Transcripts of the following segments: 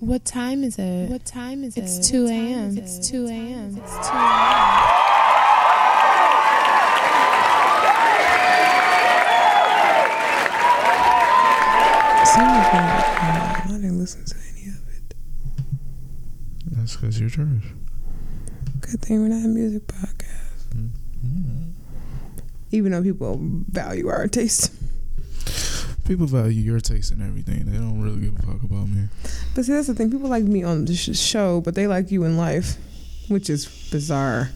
What time is it? What time is it? It's 2 a.m. It's 2 a.m. It's 2 a.m. I didn't listen to any of it. That's because you're trash. Good thing we're not a music podcast. Even though people value our taste. People value your taste and everything. They don't really give a fuck about me. But see, that's the thing. People like me on the show, but they like you in life, which is bizarre.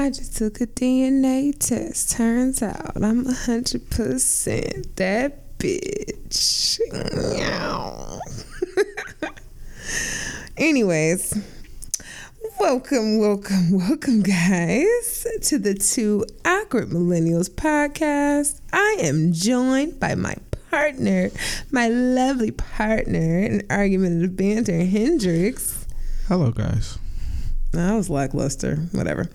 I just took a DNA test. Turns out I'm 100% that bitch. Anyways, welcome, welcome, welcome, guys, to the Two Awkward Millennials podcast. I am joined by my partner, my lovely partner in argumentative banter, Hendrix. Hello, guys. That was lackluster. Whatever.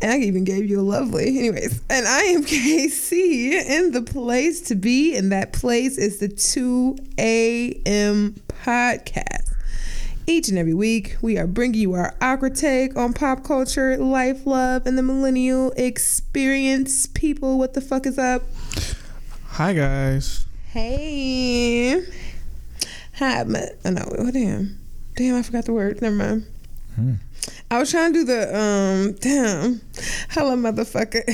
And I even gave you a lovely. Anyways, and I am KC in the place to be, and that place is the 2 a.m. podcast. Each and every week, we are bringing you our awkward take on pop culture, life, love, and the millennial experience. People, what the fuck is up? Hi, guys. Hey. Hi, but, oh no, oh, damn. Damn, I forgot the word. Never mind. Hmm. I was trying to do the um damn. Hello motherfucker.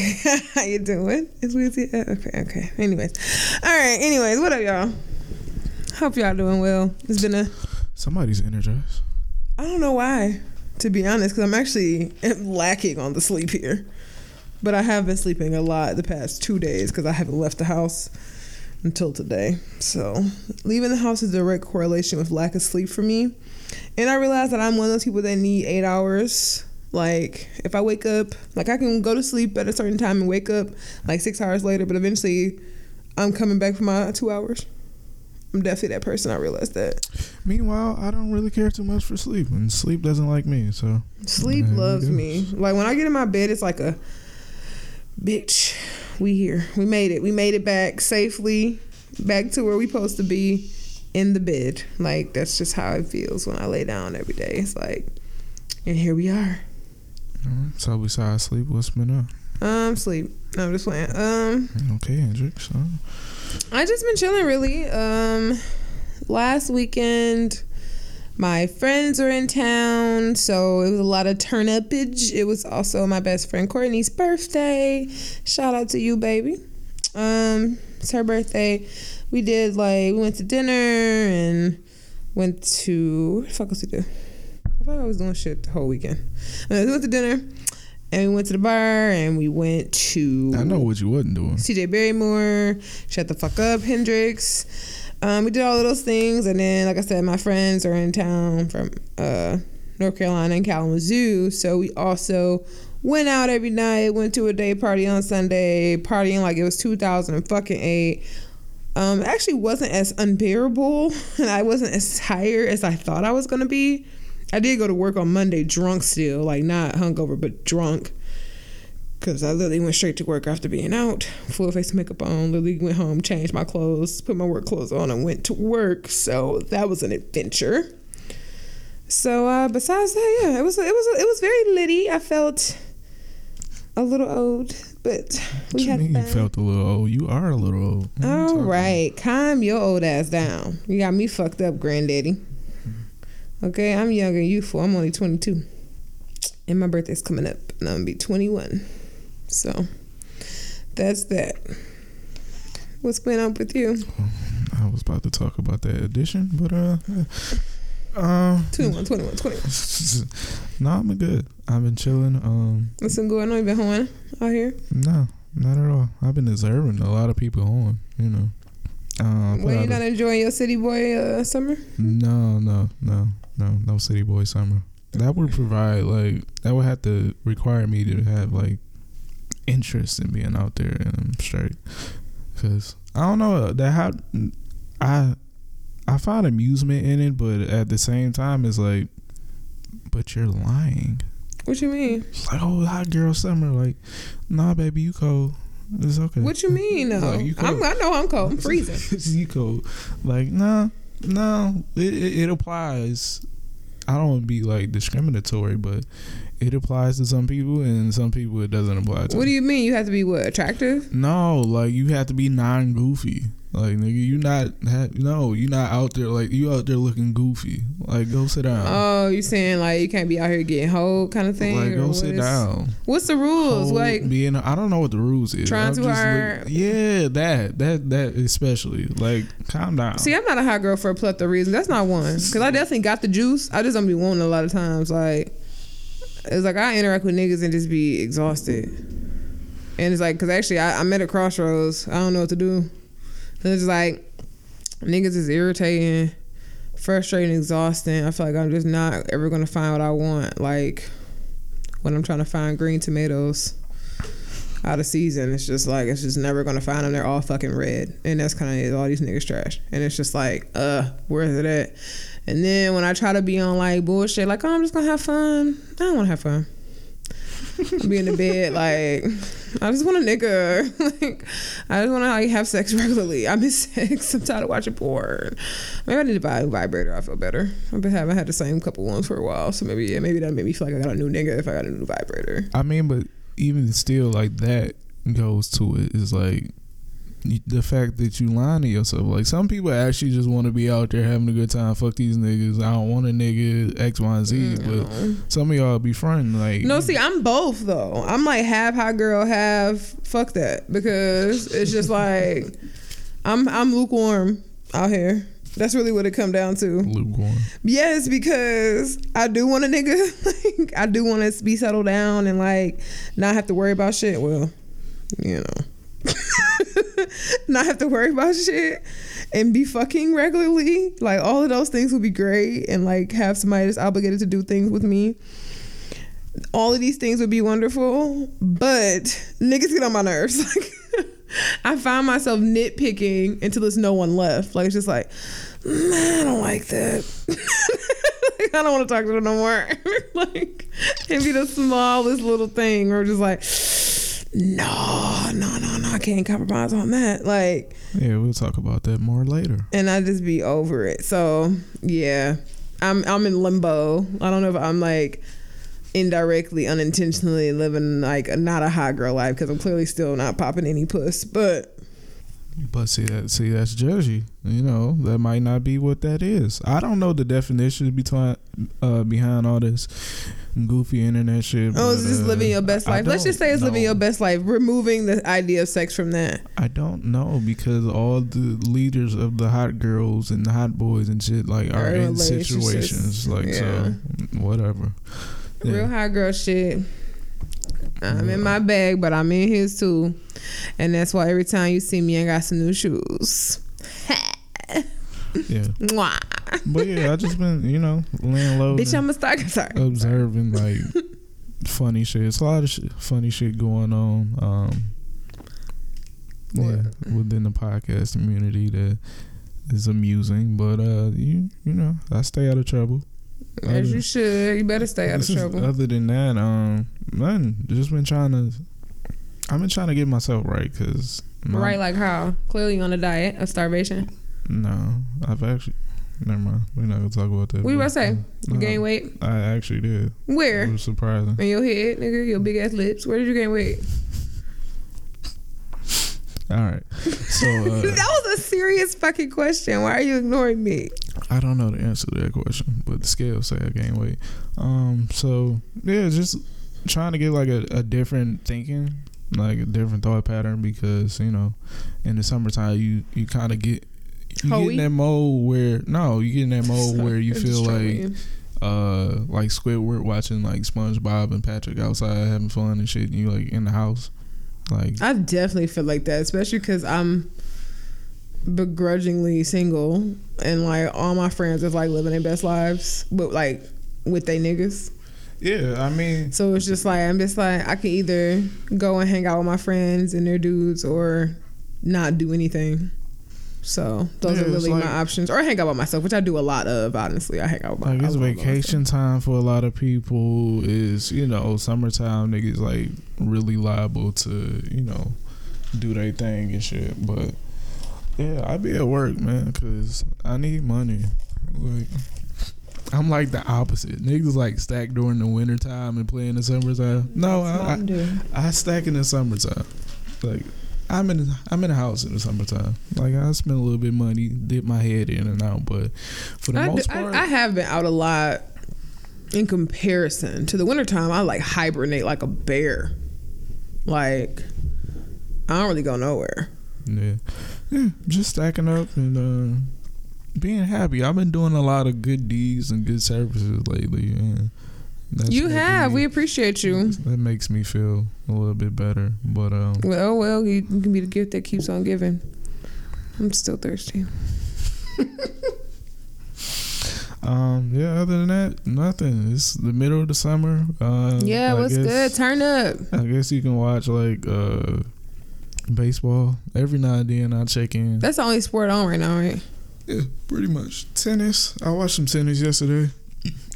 How you doing? Is Weezy uh, okay, okay. Anyways. Alright, anyways, what up y'all? Hope y'all doing well. It's been a Somebody's energized. I don't know why, to be honest, because I'm actually lacking on the sleep here. But I have been sleeping a lot the past two days because I haven't left the house until today. So leaving the house is a direct correlation with lack of sleep for me. And I realize that I'm one of those people that need eight hours. Like if I wake up, like I can go to sleep at a certain time and wake up like six hours later, but eventually I'm coming back for my two hours. I'm definitely that person. I realized that. Meanwhile, I don't really care too much for sleep, and sleep doesn't like me. So Sleep loves me. Like when I get in my bed, it's like a bitch. We here. We made it. We made it back safely, back to where we supposed to be in the bed. Like that's just how it feels when I lay down every day. It's like, and here we are. So besides sleep, what's been up? Um, sleep. No, I'm just playing. Um, Okay, Hendrix. I just been chilling really. Um, last weekend, my friends were in town, so it was a lot of turn upage. It was also my best friend Courtney's birthday. Shout out to you, baby. Um, it's her birthday. We did like we went to dinner and went to what the fuck else we do? I like I was doing shit the whole weekend. Uh, we went to dinner and we went to the bar and we went to I know what you wasn't doing. CJ Barrymore, Shut the Fuck Up, Hendrix. Um, we did all of those things, and then, like I said, my friends are in town from uh, North Carolina and Kalamazoo, so we also went out every night. Went to a day party on Sunday, partying like it was 2008. Um, it actually wasn't as unbearable, and I wasn't as tired as I thought I was gonna be. I did go to work on Monday drunk still, like not hungover, but drunk. Cause I literally went straight to work after being out, full face makeup on. Literally went home, changed my clothes, put my work clothes on, and went to work. So that was an adventure. So uh, besides that, yeah, it was it was it was very litty. I felt a little old, but we you had mean fun. you felt a little old? You are a little old. What are you All right, calm your old ass down. You got me fucked up, granddaddy. Okay, I'm young and youthful. I'm only 22, and my birthday's coming up, and I'm gonna be 21. So that's that. What's going on with you? I was about to talk about that addition, but uh, uh, 21, 21, 21. no, I'm good. I've been chilling. Um, What's been going on? You been home out here? no, not at all. I've been observing a lot of people on. You know. Uh, Well, you not a- enjoying your city boy uh, summer? no, no, no, no, no city boy summer. That would provide like that would have to require me to have like interest in being out there and I'm straight. Cause I don't know uh, that how I I find amusement in it, but at the same time, it's like, but you're lying. What you mean? It's like, oh, hot girl summer. Like, nah, baby, you cold. It's okay. What you mean? No, Like, you I'm. I know I'm cold. I'm freezing. you cold. Like, nah, no, it, it, it applies. I don't want to be like discriminatory, but it applies to some people, and some people it doesn't apply to. What do you mean? You have to be what attractive? No, like you have to be non goofy. Like nigga, you not ha- no, you not out there like you out there looking goofy. Like go sit down. Oh, you saying like you can't be out here getting hoe kind of thing? like go sit is- down. What's the rules? Hold- like being, I don't know what the rules is. Trying I'm too hard. look- yeah, that that that especially. Like calm down. See, I'm not a hot girl for a plethora of reasons. That's not one. Because I definitely got the juice. I just don't be wanting a lot of times. Like, it's like I interact with niggas and just be exhausted. And it's like, because actually, I, I'm at a crossroads. I don't know what to do. And it's like, niggas is irritating, frustrating, exhausting. I feel like I'm just not ever to find what I want. Like, when I'm trying to find green tomatoes out of season. It's just like it's just never gonna find them. They're all fucking red, and that's kind of all these niggas trash. And it's just like, uh, where's it at? And then when I try to be on like bullshit, like oh, I'm just gonna have fun. I don't want to have fun. Be in the bed like I just want a nigga. like I just want to like have sex regularly. I miss sex. I'm tired of watching porn. Maybe I need to buy a vibrator. I feel better. I've been having had the same couple ones for a while, so maybe yeah, maybe that made me feel like I got a new nigga if I got a new vibrator. I mean, but even still, like that goes to it. Is like the fact that you lying to yourself. Like some people actually just want to be out there having a good time. Fuck these niggas. I don't want a nigga X, Y, and Z. But some of y'all be fronting like No, see, I'm both though. I'm like half hot girl, half fuck that because it's just like I'm I'm lukewarm out here. That's really what it come down to. lukewarm. Yes, because I do want a nigga. like I do want to be settled down and like not have to worry about shit. Well, you know, not have to worry about shit and be fucking regularly. Like all of those things would be great, and like have somebody that's obligated to do things with me. All of these things would be wonderful, but niggas get on my nerves. Like I find myself nitpicking until there's no one left. Like it's just like, "Man, I don't like that. I don't want to talk to them no more. like it'd be the smallest little thing, or just like, no, no, no, no, I can't compromise on that. Like, Yeah, we'll talk about that more later. and I just be over it. So yeah, I'm I'm in limbo. I don't know if I'm like indirectly, unintentionally living like a, not a hot girl life because I'm clearly still not popping any puss. But But see that see that's judgy. You know that might not be what that is. I don't know the definition between uh, behind all this goofy internet shit. oh, but, is this uh, living your best life? Let's just say it's don't living your best life, removing the idea of sex from that. I don't know because all the leaders of the hot girls and the hot boys and shit like are Are in in situations like so whatever. Yeah. Real hot girl shit. I'm in my bag, but I'm in his too. And that's why every time you see me, I got some new shoes. Yeah, Mwah. but yeah, I just been you know laying low, Bitch, I'm a stalker. Sorry. observing like funny shit. It's a lot of shit, funny shit going on. Um, yeah, within the podcast community that is amusing, but uh, you you know, I stay out of trouble. As you should. You better stay out of trouble. Other than that, um, man, just been trying to. I've been trying to get myself right because Right, like how? Clearly on a diet of starvation. No, I've actually. Never mind. We're not gonna talk about that. What you about to say? You no, gain weight? I actually did. It Where? was surprising. In your head, nigga, your big ass lips. Where did you gain weight? All right. So uh, that was a serious fucking question. Why are you ignoring me? I don't know the answer to that question, but the scale say I gain weight. Um. So yeah, just trying to get like a, a different thinking, like a different thought pattern, because you know, in the summertime you you kind of get. You get in that mode where no, you get in that mode where you feel like uh like Squidward watching like SpongeBob and Patrick outside having fun and shit, and you like in the house, like I definitely feel like that, especially because I'm begrudgingly single and like all my friends is like living their best lives, but like with they niggas. yeah. I mean, So it's just like I'm just like I can either go and hang out with my friends and their dudes or not do anything. So those Yeah, are really like- my options. Or I hang out by myself, which I do a lot of. Honestly, I hang out by Like I it's love all those vacation time for a lot of people. Is you know summertime niggas like really liable to you know do their thing and shit. But yeah, I be at work, man, cause I need money. Like I'm like the opposite. Niggas like stack during the winter time and play in the summertime. No, I, I. I stack in the summertime. Like I'm in I'm in a house in the summertime. Like I spend a little bit of money, dip my head in and out, but for the I, most do- I- part, I have been out a lot in comparison to the wintertime. I like hibernate like a bear. Like I don't really go nowhere. Yeah, yeah, just stacking up and uh, being happy. I've been doing a lot of good deeds and good services lately, and that's you have. We appreciate you. That makes me feel a little bit better. But um, Well, oh well, you, you can be the gift that keeps on giving. I'm still thirsty. um, yeah. Other than that, nothing. It's the middle of the summer. Uh, yeah, I what's guess- good? Turn up. I guess you can watch like uh, baseball every now and then. I check in. That's the only sport on right now, right? Yeah, pretty much. Tennis. I watched some tennis yesterday.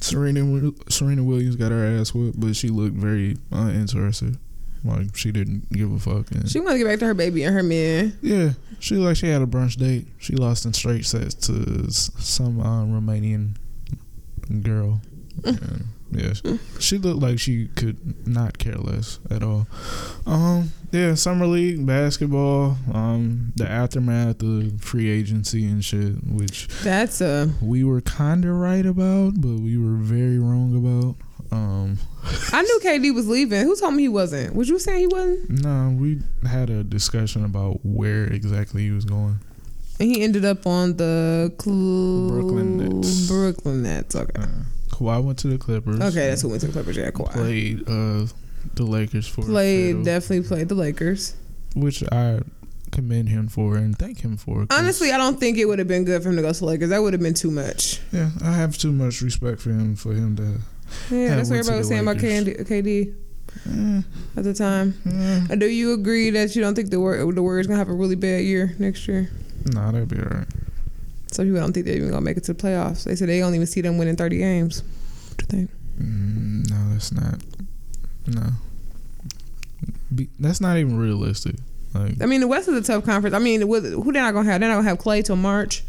Serena Serena Williams got her ass whipped, but she looked very uninterested. Like she didn't give a fuck. And She want to get back to her baby and her man. yeah, she like she had a brunch date. She lost in straight sets to some uh, Romanian girl. And, yeah, she looked like she could not care less at all. Um, yeah, summer league basketball. Um, the aftermath of free agency and shit, which That's a. we were kind of right about, but we were very wrong about. Um, I knew KD was leaving. Who told me he wasn't? Was you saying he wasn't? no, we had a discussion about where exactly he was going. And he ended up on the Cl- Brooklyn Nets. Brooklyn Nets. Okay. Uh, Kawhi went to the Clippers. Okay, that's who went to the Clippers. Yeah, Kawhi. Played uh, the Lakers for Played, definitely played the Lakers. which I commend him for and thank him for. Honestly, I don't think it would have been good for him to go to the Lakers. That would have been too much. yeah, I have too much respect for him for him to. Yeah, that's what everybody was saying about Lakers. KD, KD Eh, at the time. eh. Do you agree that you don't think the War- the Warriors gonna have a really bad year next year? Nah, that'd be alright. Some people don't think they're even gonna make it to the playoffs. They said they don't even see them winning thirty games. What do you think? Mm, no, that's not. No, be, that's not even realistic. Like, I mean, the West is a tough conference. I mean, with, who they're not gonna have? They're not gonna have Clay till March.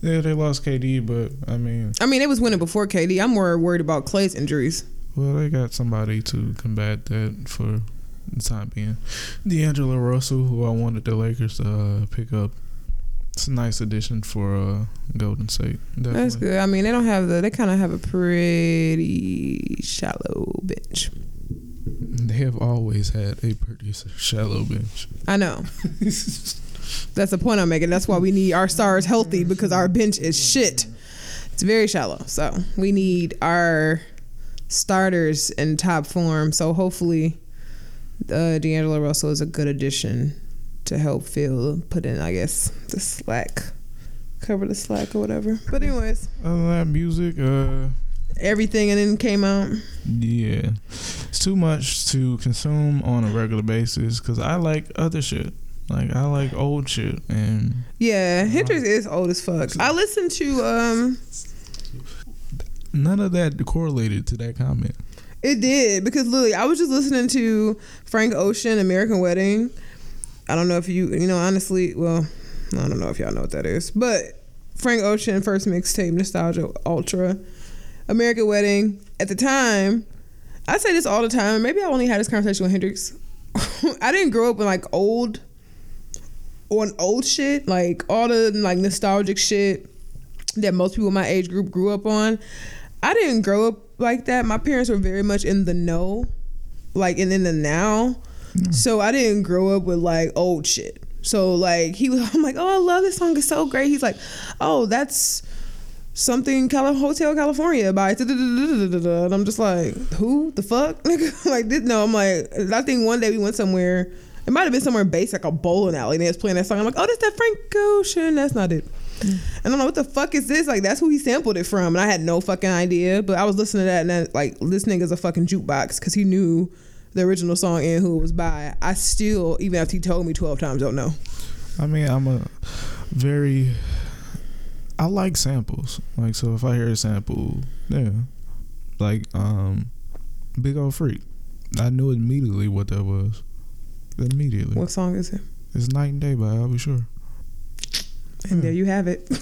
yeah, they lost KD, but I mean, I mean, it was winning before KD. I'm more worried about Clay's injuries. well, they got somebody to combat that for the time being. D'Angelo Russell, who I wanted the Lakers to uh, pick up. It's a nice addition for uh, Golden State. Definitely. That's good. I mean, they don't have the. They kind of have a pretty shallow bench. They have always had a pretty shallow bench. I know. That's the point I'm making. That's why we need our stars healthy because our bench is shit. It's very shallow. So we need our starters in top form. So hopefully, uh, D'Angelo Russell is a good addition to help fill, put in, I guess, the slack, cover the slack or whatever. But anyways, Other than that, music, uh, everything and then came out. yeah, it's too much to consume on a regular basis because I like other shit. Like I like old shit, and Yeah, Hendrix is old as fuck. I listened to um. none of that correlated to that comment. It did because literally, I was just listening to Frank Ocean, American Wedding. I don't know if you, you know, honestly, well, I don't know if y'all know what that is, but Frank Ocean first mixtape, Nostalgia Ultra, American Wedding. At the time, I say this all the time. Maybe I only had this conversation with Hendrix. I didn't grow up with like old, on old shit, like all the like nostalgic shit that most people in my age group grew up on. I didn't grow up like that. My parents were very much in the know, like and in the now. Mm. So I didn't grow up with like old shit. So like he was, I'm like, oh, I love this song. It's so great. He's like, oh, that's something Cali- Hotel California by, and I'm just like, who the fuck? Nigga, like this. No, I'm like, I think one day we went somewhere. It might have been somewhere basic, like a bowling alley. And they was playing that song. I'm like, oh, that's that Frank Ocean. That's not it. And I'm like, what the fuck is this? Like, that's who he sampled it from. And I had no fucking idea. But I was listening to that and then, like, this nigga's a fucking jukebox because he knew the original song and who it was by, I still, even after he told me 12 times, don't know. I mean, I'm a very. I like samples. Like, so if I hear a sample, yeah, like um, Big Old Freak, I knew immediately what that was. Immediately. What song is it? It's Night and Day by Al B. Sure. And there you have it.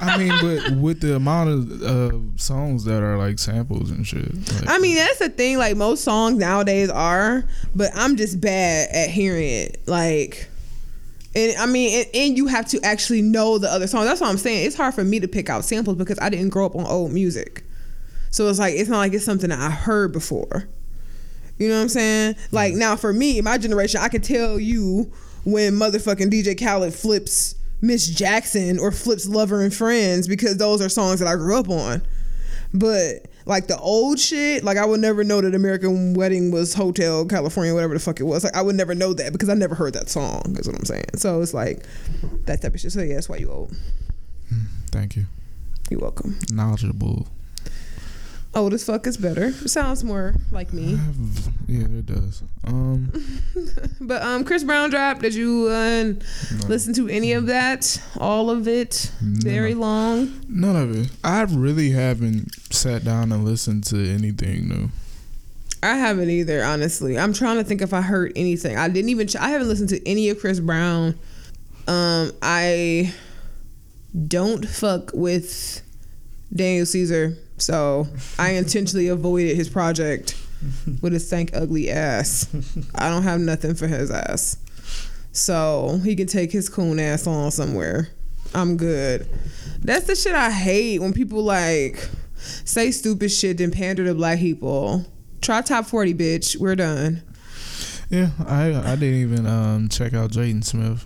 I mean, but with the amount of uh, songs that are like samples and shit. Like, I mean, that's the thing. Like most songs nowadays are, but I'm just bad at hearing it. Like, and I mean, and, and you have to actually know the other songs. That's what I'm saying. It's hard for me to pick out samples because I didn't grow up on old music. So it's like it's not like it's something that I heard before. You know what I'm saying? Like now for me, my generation, I can tell you when motherfucking DJ Khaled flips Miss Jackson or flips Lover and Friends because those are songs that I grew up on. But like the old shit, like I would never know that American Wedding was Hotel California, whatever the fuck it was. Like I would never know that because I never heard that song. Is what I'm saying. So it's like that type of shit. So yeah, that's why you old. Hmm, thank you. You're welcome. Knowledgeable. Old as fuck is better. It sounds more like me. yeah, it does. Um, But um, Chris Brown dropped. Did you uh, no. listen to any of that? All of it? Very long. None of it. I really haven't sat down and listened to anything new. I haven't either, honestly. I'm trying to think if I heard anything. I didn't even. Ch- I haven't listened to any of Chris Brown. Um, I don't fuck with Daniel Caesar, so I intentionally avoided his project with his stank ugly ass. I don't have nothing for his ass, so he can take his coon ass on somewhere. I'm good. That's the shit I hate when people like say stupid shit and pander to black people. Try top 40, bitch. We're done. Yeah, I I didn't even um check out Jaden Smith.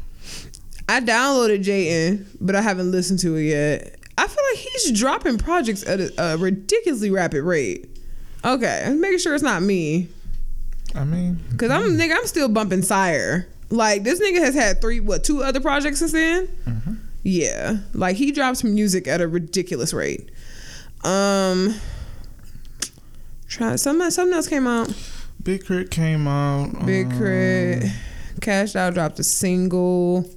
I downloaded Jayton, but I haven't listened to it yet. I feel like he's dropping projects at a, a ridiculously rapid rate. Okay, I'm making sure it's not me. I mean, Cause I'm nigga, I'm still bumping SYRE. Like this nigga has had three, what, two other projects since then? Mhm. Yeah, like he drops music at a ridiculous rate. Um, try something. Something else came out. Big K.R.I.T. came out. Big um, K.R.I.T., Cash Out dropped a single.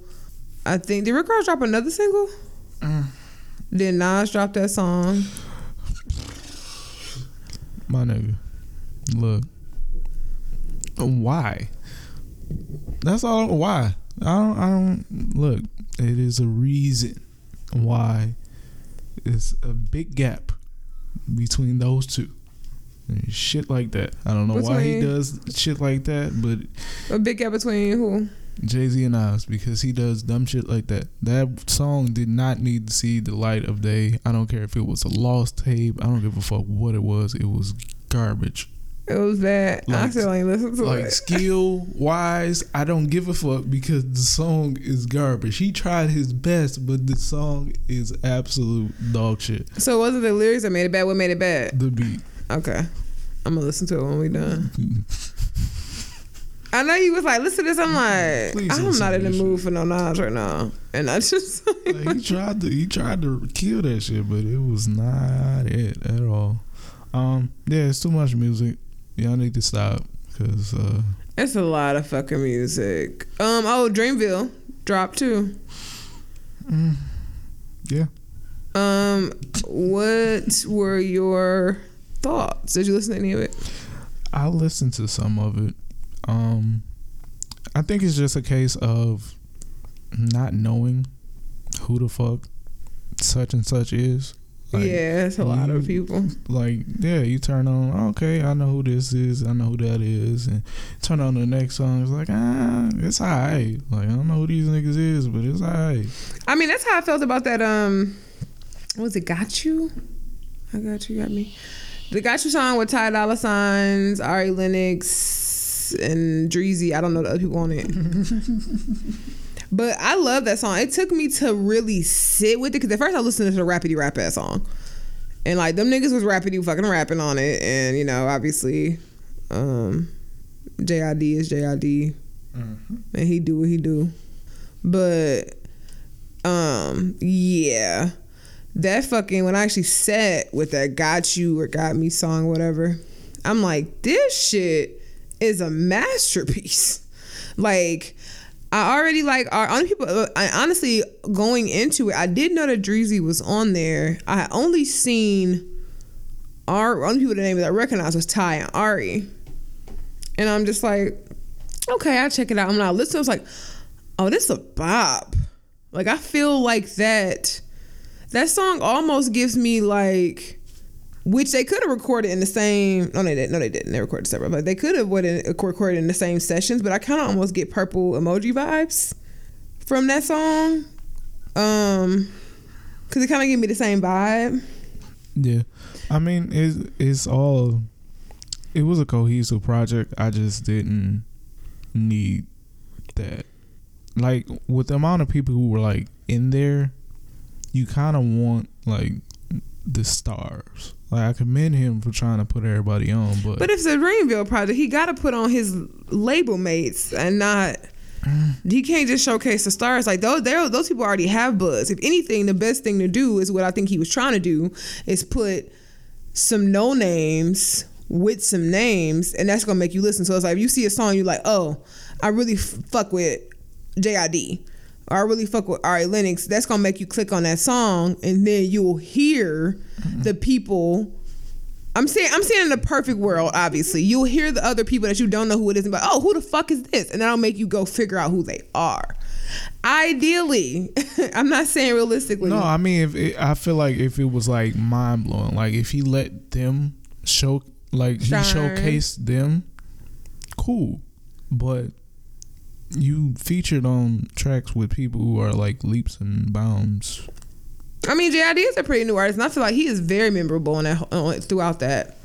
I think did Rick Ross drop another single? Did Nas drop that song? My nigga, look. Why? That's all. Why? I don't. I don't. Look, it is a reason why it's a big gap between those two. And Shit like that. I don't know why he does shit like that, but A big gap between who? Jay Z and Nas because he does dumb shit like that. That song did not need to see the light of day. I don't care if it was a lost tape. I don't give a fuck what it was. It was garbage. It was bad. I Like- still ain't listened to Like it. skill wise, I don't give a fuck because the song is garbage. He tried his best, but the song is absolute dog shit. So was it the lyrics that made it bad? What made it bad? The beat. Okay, I'm gonna listen to it when we done. I know you was like, listen to this. I'm like, Please I'm not in the mood for no Nas right now, and I just Like, he tried to he tried to kill that shit, but it was not it at all. Um, yeah, it's too much music. Y'all need to stop because uh, it's a lot of fucking music. Um, oh, Dreamville dropped too. mm, yeah. Um, what were your thoughts? Did you listen to any of it? I listened to some of it. Um, I think it's just a case of not knowing who the fuck such and such is. Like, yeah, it's a lot of people. Like, yeah, you turn on, okay, I know who this is, I know who that is, and turn on the next song, it's like, ah, it's alright. Like, I don't know who these niggas is, but it's alright. I mean, that's how I felt about that. Um, was it? Got you? I got you. Got me. The Got You song with Ty Dolla Signs, Ari Lennox, and Dreezy. I don't know the other people on it. but I love that song. It took me to really sit with it because at first I listened to the rapidy rap ass song. And like them niggas was rapidy fucking rapping on it. And you know, obviously, um, JID is JID and he do what he do. But um yeah. That fucking when I actually sat with that got you or got me song whatever. I'm like this shit is a masterpiece. Like I already like our only people. I honestly going into it, I did know that Dreezy was on there. I only seen our only people the name that I recognized was Ty and Ari, and I'm just like, okay, I'll check it out. I'm not listening. I was like, oh, this is a bop. Like I feel like that. That song almost gives me like which they could have recorded in the same. No, they didn't. No, they didn't. They recorded separate, but they could have recorded in the same sessions. But I kind of almost get purple emoji vibes from that song, um, because it kind of gave me the same vibe. Yeah, I mean it's it's all. It was a cohesive project. I just didn't need that. Like with the amount of people who were like in there, you kind of want like the stars. Like I commend him for trying to put everybody on, but But if it's a Dreamville project, he got to put on his label mates and not. He can't just showcase the stars like those. Those people already have buzz. If anything, the best thing to do is what I think he was trying to do is put some no names with some names, and that's gonna make you listen. So it's like if you see a song, you're like, oh, I really f- fuck with JID. I really fuck with Ari Lennox. That's gonna make you click on that song, and then you'll hear mm-hmm. the people I'm saying I'm saying in the perfect world, obviously. You'll hear the other people that you don't know who it is and be like, oh, who the fuck is this? And that'll make you go figure out who they are. Ideally, I'm not saying realistically. no, I mean if it, I feel like if it was like mind blowing, like if he let them show, like he showcased them, cool, but you featured on tracks with people who are like leaps and bounds. I mean, JID is a pretty new artist, and I feel like he is very memorable in that, throughout that.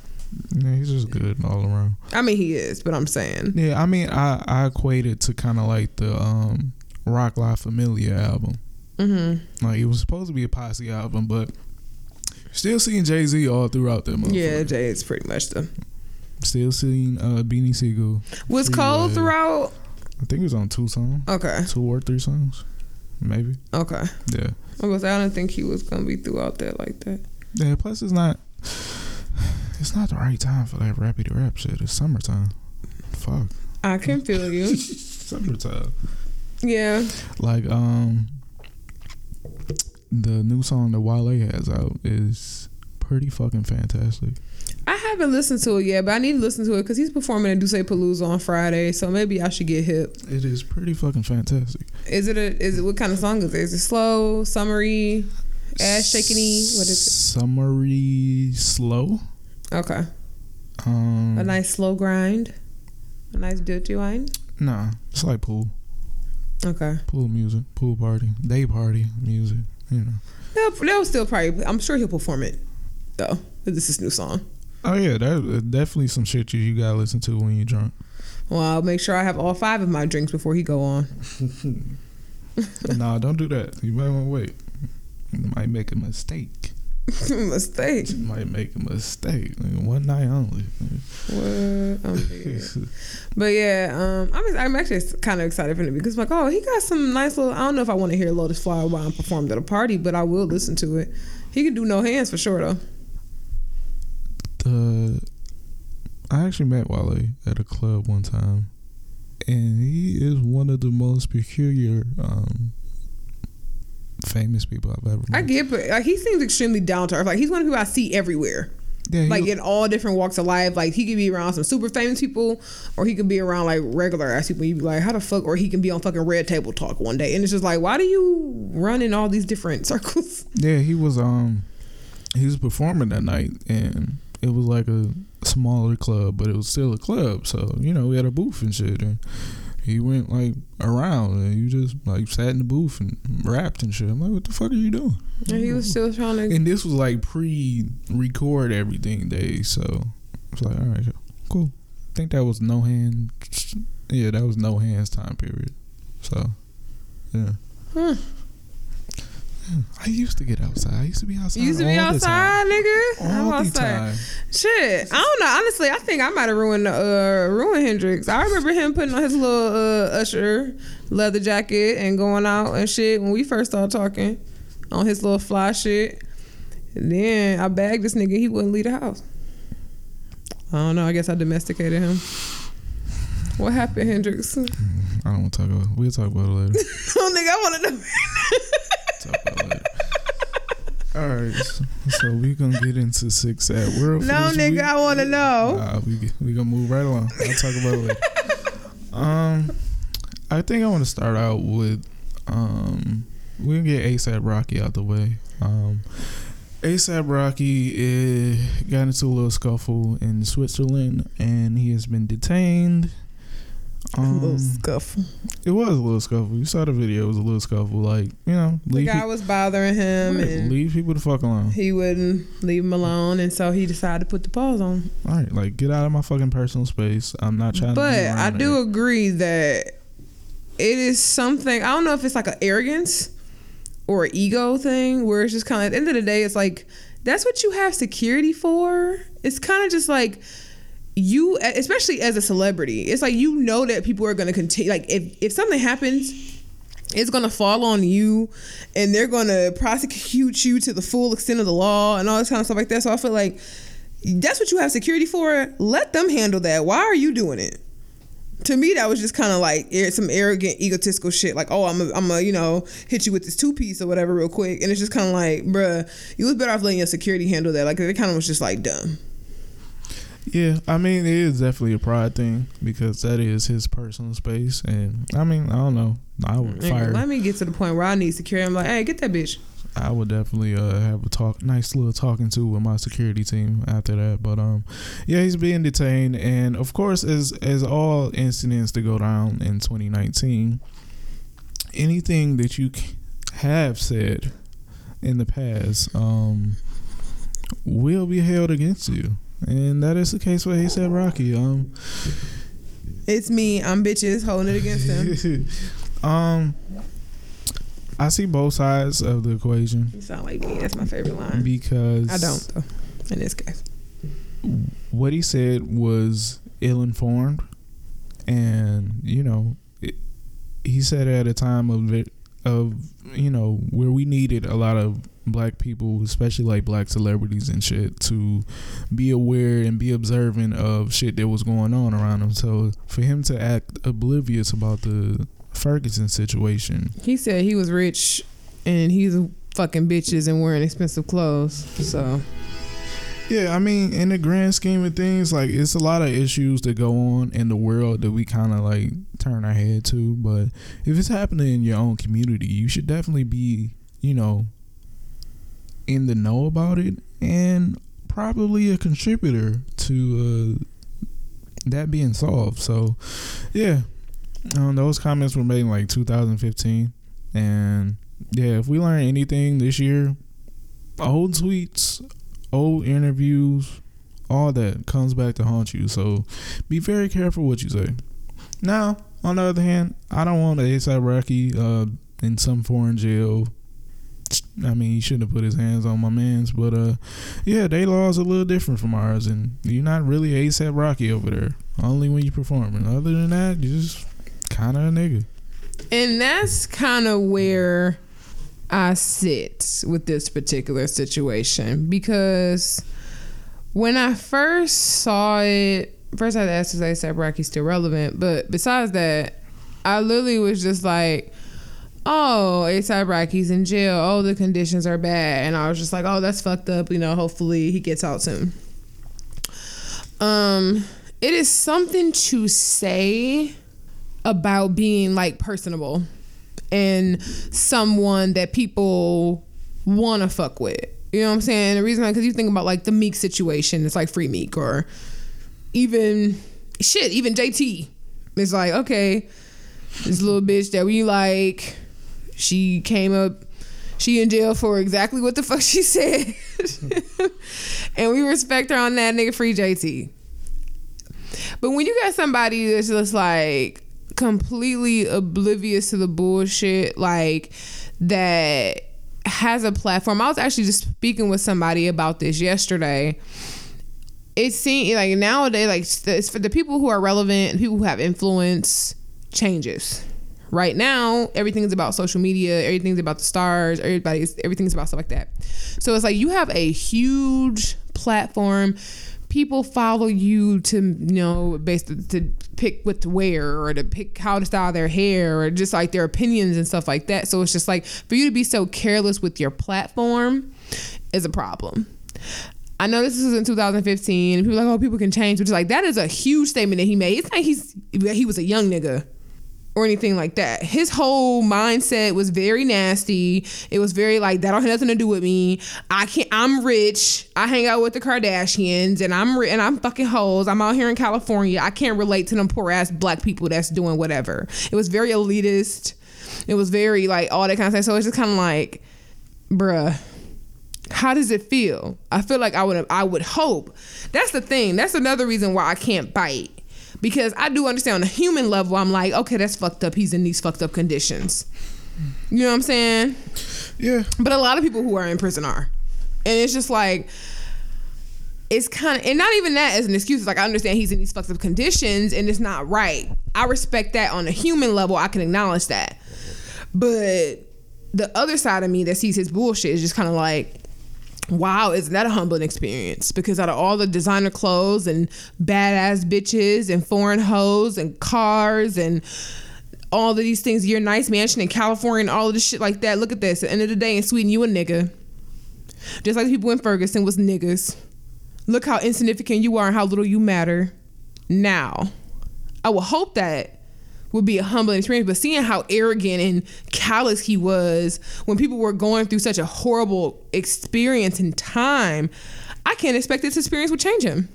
Yeah, he's just good all around. I mean, he is, but I'm saying. Yeah, I mean, I I equate it to kind of like the um Roc La Familia album. Mm-hmm. Like it was supposed to be a posse album, but still seeing Jay Z all throughout that. Yeah, Jay is pretty much the. Still seeing uh, Beanie Sigel. Was. Cole throughout? I think it was on two songs, Okay, two or three songs, maybe. okay. Yeah, I was. I don't think he was gonna be throughout that like that. yeah. Plus, it's not. It's not the right time for that rappy to rap shit. It's summertime. Fuck, I can feel you. summertime. Yeah. Like um, the new song that Wale has out is pretty fucking fantastic. I haven't listened to it yet, but I need to listen to it because he's performing at D'USSÉ Palooza on Friday, so maybe I should get hip. It is pretty fucking fantastic. Is it a? Is it what kind of song is it? Is it slow, summery, ass shakiny? What is it? Summery slow. Okay, Um, a nice slow grind, a nice dirty wine. Nah, it's like pool, Okay, pool music, pool party, day party music. You know. they'll, they'll still probably. I'm sure he'll perform it though. This is his new song. Oh yeah, that definitely some shit you, you gotta listen to when you're drunk. Well, I'll make sure I have all five of my drinks before he go on. nah, don't do that. You might want to wait. You might make a mistake. Mistake. You might make a mistake. Like, one night only. What? I'm. But yeah, um, I'm I'm actually kind of excited for him because like, oh, he got some nice little. I don't know if I want to hear Lotus Flower while I'm performed at a party, but I will listen to it. He can do no hands for sure though. The I actually met Wale at a club one time, and he is one of the most peculiar, um, famous people I've ever met. I get, but like he seems extremely down to earth. Like he's one of who I see everywhere. yeah, Like in all different walks of life. Like he could be around some super famous people, or he could be around like regular ass people. You be like, how the fuck? Or he can be on fucking Red Table Talk one day, and it's just like, why do you run in all these different circles? yeah, he was um, he was performing that night, and it was like a smaller club, but it was still a club. So you know, we had a booth and shit, and he went like around, and you just like sat in the booth and rapped and shit. I'm like, what the fuck are you doing? And he was still trying to. And this was like pre-record everything days, so I was like, all right, cool. I think that was no hand. Yeah, that was no hands time period. So, yeah. Huh. I used to get outside. I used to be outside. You used to be outside, nigga. I'm All the outside. time. Shit, I don't know. Honestly, I think I might have ruined uh ruined Hendrix. I remember him putting on his little uh, Usher leather jacket and going out and shit when we first started talking on his little fly shit. And then I bagged this nigga. He wouldn't leave the house. I don't know. I guess I domesticated him. What happened, Hendrix? I don't want to talk about. It. We'll talk about it later. oh, nigga, I want to know. talk about later. All right, so, so we gonna get into six at world. No, nigga, week. I want to know. Nah, we we gonna move right along. I'll talk about it later. Um, I think I want to start out with um, we gonna get ASAP Rocky out the way. Um, ASAP Rocky uh, got into a little scuffle in Switzerland, and he has been detained. Um, a little scuffle. It was a little scuffle. You saw the video. It was a little scuffle. Like you know, the guy was bothering him, right, and leave people the fuck alone. He wouldn't leave him alone, and so he decided to put the pause on. All right, like get out of my fucking personal space. I'm not trying. But I do agree that it is something. I don't know if it's like an arrogance or an ego thing where it's just kind of at the end of the day, it's like that's what you have security for. It's kind of just like you, especially as a celebrity, it's like you know that people are going to continue. Like if if something happens. It's gonna fall on you, and they're gonna prosecute you to the full extent of the law and all this kind of stuff like that. So I feel like that's what you have security for. Let them handle that. Why are you doing it? to me that was just kind of like some arrogant egotistical shit like oh i'm a, I'm a you know hit you with this two piece or whatever real quick and it's just kind of like bruh you was better off letting your security handle that like it kind of was just like dumb yeah i mean it is definitely a pride thing because that is his personal space. And i mean i don't know. I would fire let me get to the point where i need security. I'm like hey get that bitch. I would definitely uh, have a talk, nice little talking to with my security team after that. But um, yeah, he's being detained, and of course, as as all incidents to go down in 2019, anything that you have said in the past um, will be held against you, and that is the case for ASAP Rocky. Um, it's me. I'm bitches holding it against him. um I see both sides of the equation. You sound like me. That's my favorite line. Because I don't though. In this case, what he said was ill informed, and you know, it, he said at a time of it, of you know where we needed a lot of black people, especially like black celebrities and shit, to be aware and be observant of shit that was going on around him. So for him to act oblivious about the Ferguson situation. He said he was rich and he's fucking bitches and wearing expensive clothes. So yeah, I mean, in the grand scheme of things, like it's a lot of issues that go on in the world that we kind of like turn our head to. But if it's happening in your own community, you should definitely be, you know, in the know about it and probably a contributor to uh, that being solved. So, yeah, um, those comments were made in like 2015, and yeah, if we learn anything this year, old tweets, old interviews, all that comes back to haunt you. So be very careful what you say. Now, on the other hand, I don't want ASAP Rocky uh, in some foreign jail. I mean, he shouldn't have put his hands on my man's, but uh, yeah, they laws a little different from ours, and you're not really ASAP Rocky over there. Only when you're performing. Other than that, you're just kind of a nigga. And that's kind of where I sit with this particular situation because when I first saw it, first I had to ask if ASAP Rocky's still relevant, but besides that, I literally was just like, oh, ASAP Rocky's in jail. Oh, the conditions are bad. And I was just like, oh, that's fucked up. You know, hopefully he gets out soon. Um, it is something to say about being like personable and someone that people want to fuck with. You know what I'm saying? The reason because you think about like the Meek situation, it's like free Meek or even shit, even JT. It's like okay, this little bitch that we like, she came up, she in jail for exactly what the fuck she said, and we respect her on that nigga free JT. But when you got somebody that's just like completely oblivious to the bullshit like that has a platform. I was actually just speaking with somebody about this yesterday. It seems like nowadays, like it's for the people who are relevant, people who have influence, changes. Right now, everything's about social media. Everything's about the stars. Everybody's everything's about stuff like that. So it's like you have a huge platform people follow you to you know basically to pick what to wear or to pick how to style their hair or just like their opinions and stuff like that. So it's just like for you to be so careless with your platform is a problem. I know this is in 2015 and people like, oh, people can change, which is like that is a huge statement that he made. It's like he's he was a young nigga or anything like that. His whole mindset was very nasty. It was very like that don't have nothing to do with me. I can't. I'm rich. I hang out with the Kardashians, and I'm and I'm fucking hoes. I'm out here in California. I can't relate to them poor ass black people that's doing whatever. It was very elitist. It was very like all that kind of stuff. So it's just kind of like, bruh. How does it feel? I feel like I would I would hope. That's the thing. That's another reason why I can't bite because I do understand on a human level. I'm like, okay, that's fucked up. He's in these fucked up conditions. You know what I'm saying? Yeah. But a lot of people who are in prison are, and it's just like. It's kind of, and not even that as an excuse. It's like I understand he's in these fucked up conditions, and it's not right. I respect that on a human level. I can acknowledge that, but the other side of me that sees his bullshit is just kind of like, wow, isn't that a humbling experience? Because out of all the designer clothes and badass bitches and foreign hoes and cars and all of these things, your nice mansion in California and all of this shit like that. Look at this. At the end of the day, in Sweden, you a nigga. Just like the people in Ferguson was niggas. Look how insignificant you are and how little you matter. Now, I will hope that would be a humbling experience. But seeing how arrogant and callous he was when people were going through such a horrible experience in time, I can't expect this experience would change him.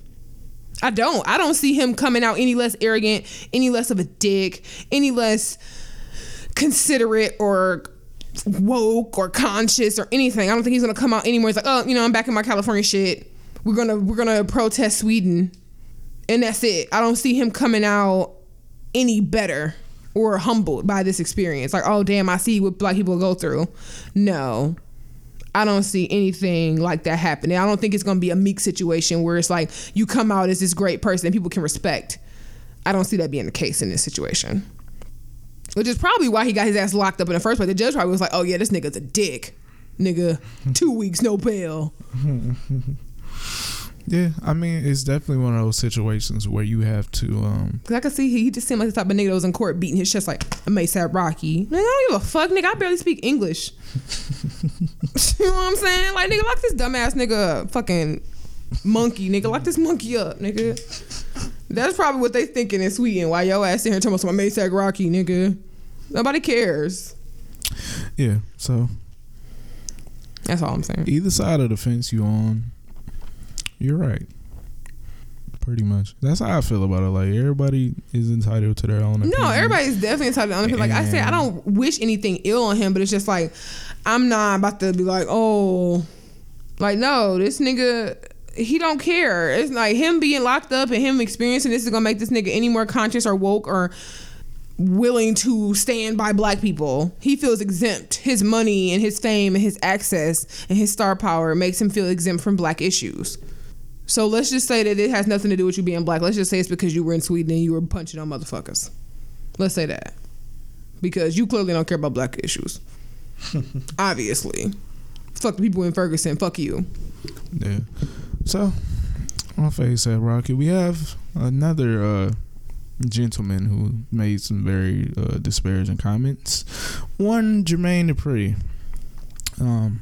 I don't. I don't see him coming out any less arrogant, any less of a dick, any less considerate or woke or conscious or anything. I don't think he's gonna come out anymore. He's like, oh, you know, I'm back in my California shit. We're gonna we're gonna protest Sweden, and that's it. I don't see him coming out any better or humbled by this experience. Like, oh damn, I see what black people go through. No. I don't see anything like that happening. I don't think it's gonna be a meek situation where it's like you come out as this great person and people can respect. I don't see that being the case in this situation. Which is probably why he got his ass locked up in the first place. The judge probably was like, oh yeah, this nigga's a dick. Nigga, two weeks, no bail. Yeah, I mean, it's definitely one of those situations where you have to. um Cause I can see he, he just seemed like the type of nigga that was in court beating his chest like I may say Rocky. Nigga, I don't give a fuck, nigga. I barely speak English. you know what I'm saying? Like nigga, lock this dumbass nigga up. Fucking monkey, nigga. Lock this monkey up, nigga. That's probably what they thinking in Sweden. Why your ass sitting here talking about some A$AP Rocky, nigga? Nobody cares. Yeah, so That's all I'm saying. either side of the fence you on, you're right. Pretty much. That's how I feel about it. Like everybody is entitled to their own opinion. No, everybody's definitely entitled to their own opinion. Like I said, I don't wish anything ill on him, but it's just like I'm not about to be like, oh, like no, this nigga, he don't care. It's like him being locked up and him experiencing this is gonna make this nigga any more conscious or woke or willing to stand by black people. He feels exempt. His money and his fame and his access and his star power makes him feel exempt from black issues. So let's just say that it has nothing to do with you being black. Let's just say it's because you were in Sweden and you were punching on motherfuckers. Let's say that. Because you clearly don't care about black issues. Obviously. Fuck the people in Ferguson. Fuck you. Yeah. So, on face said Rocky, we have another uh, gentleman who made some very uh, disparaging comments. One, Jermaine Dupri, um,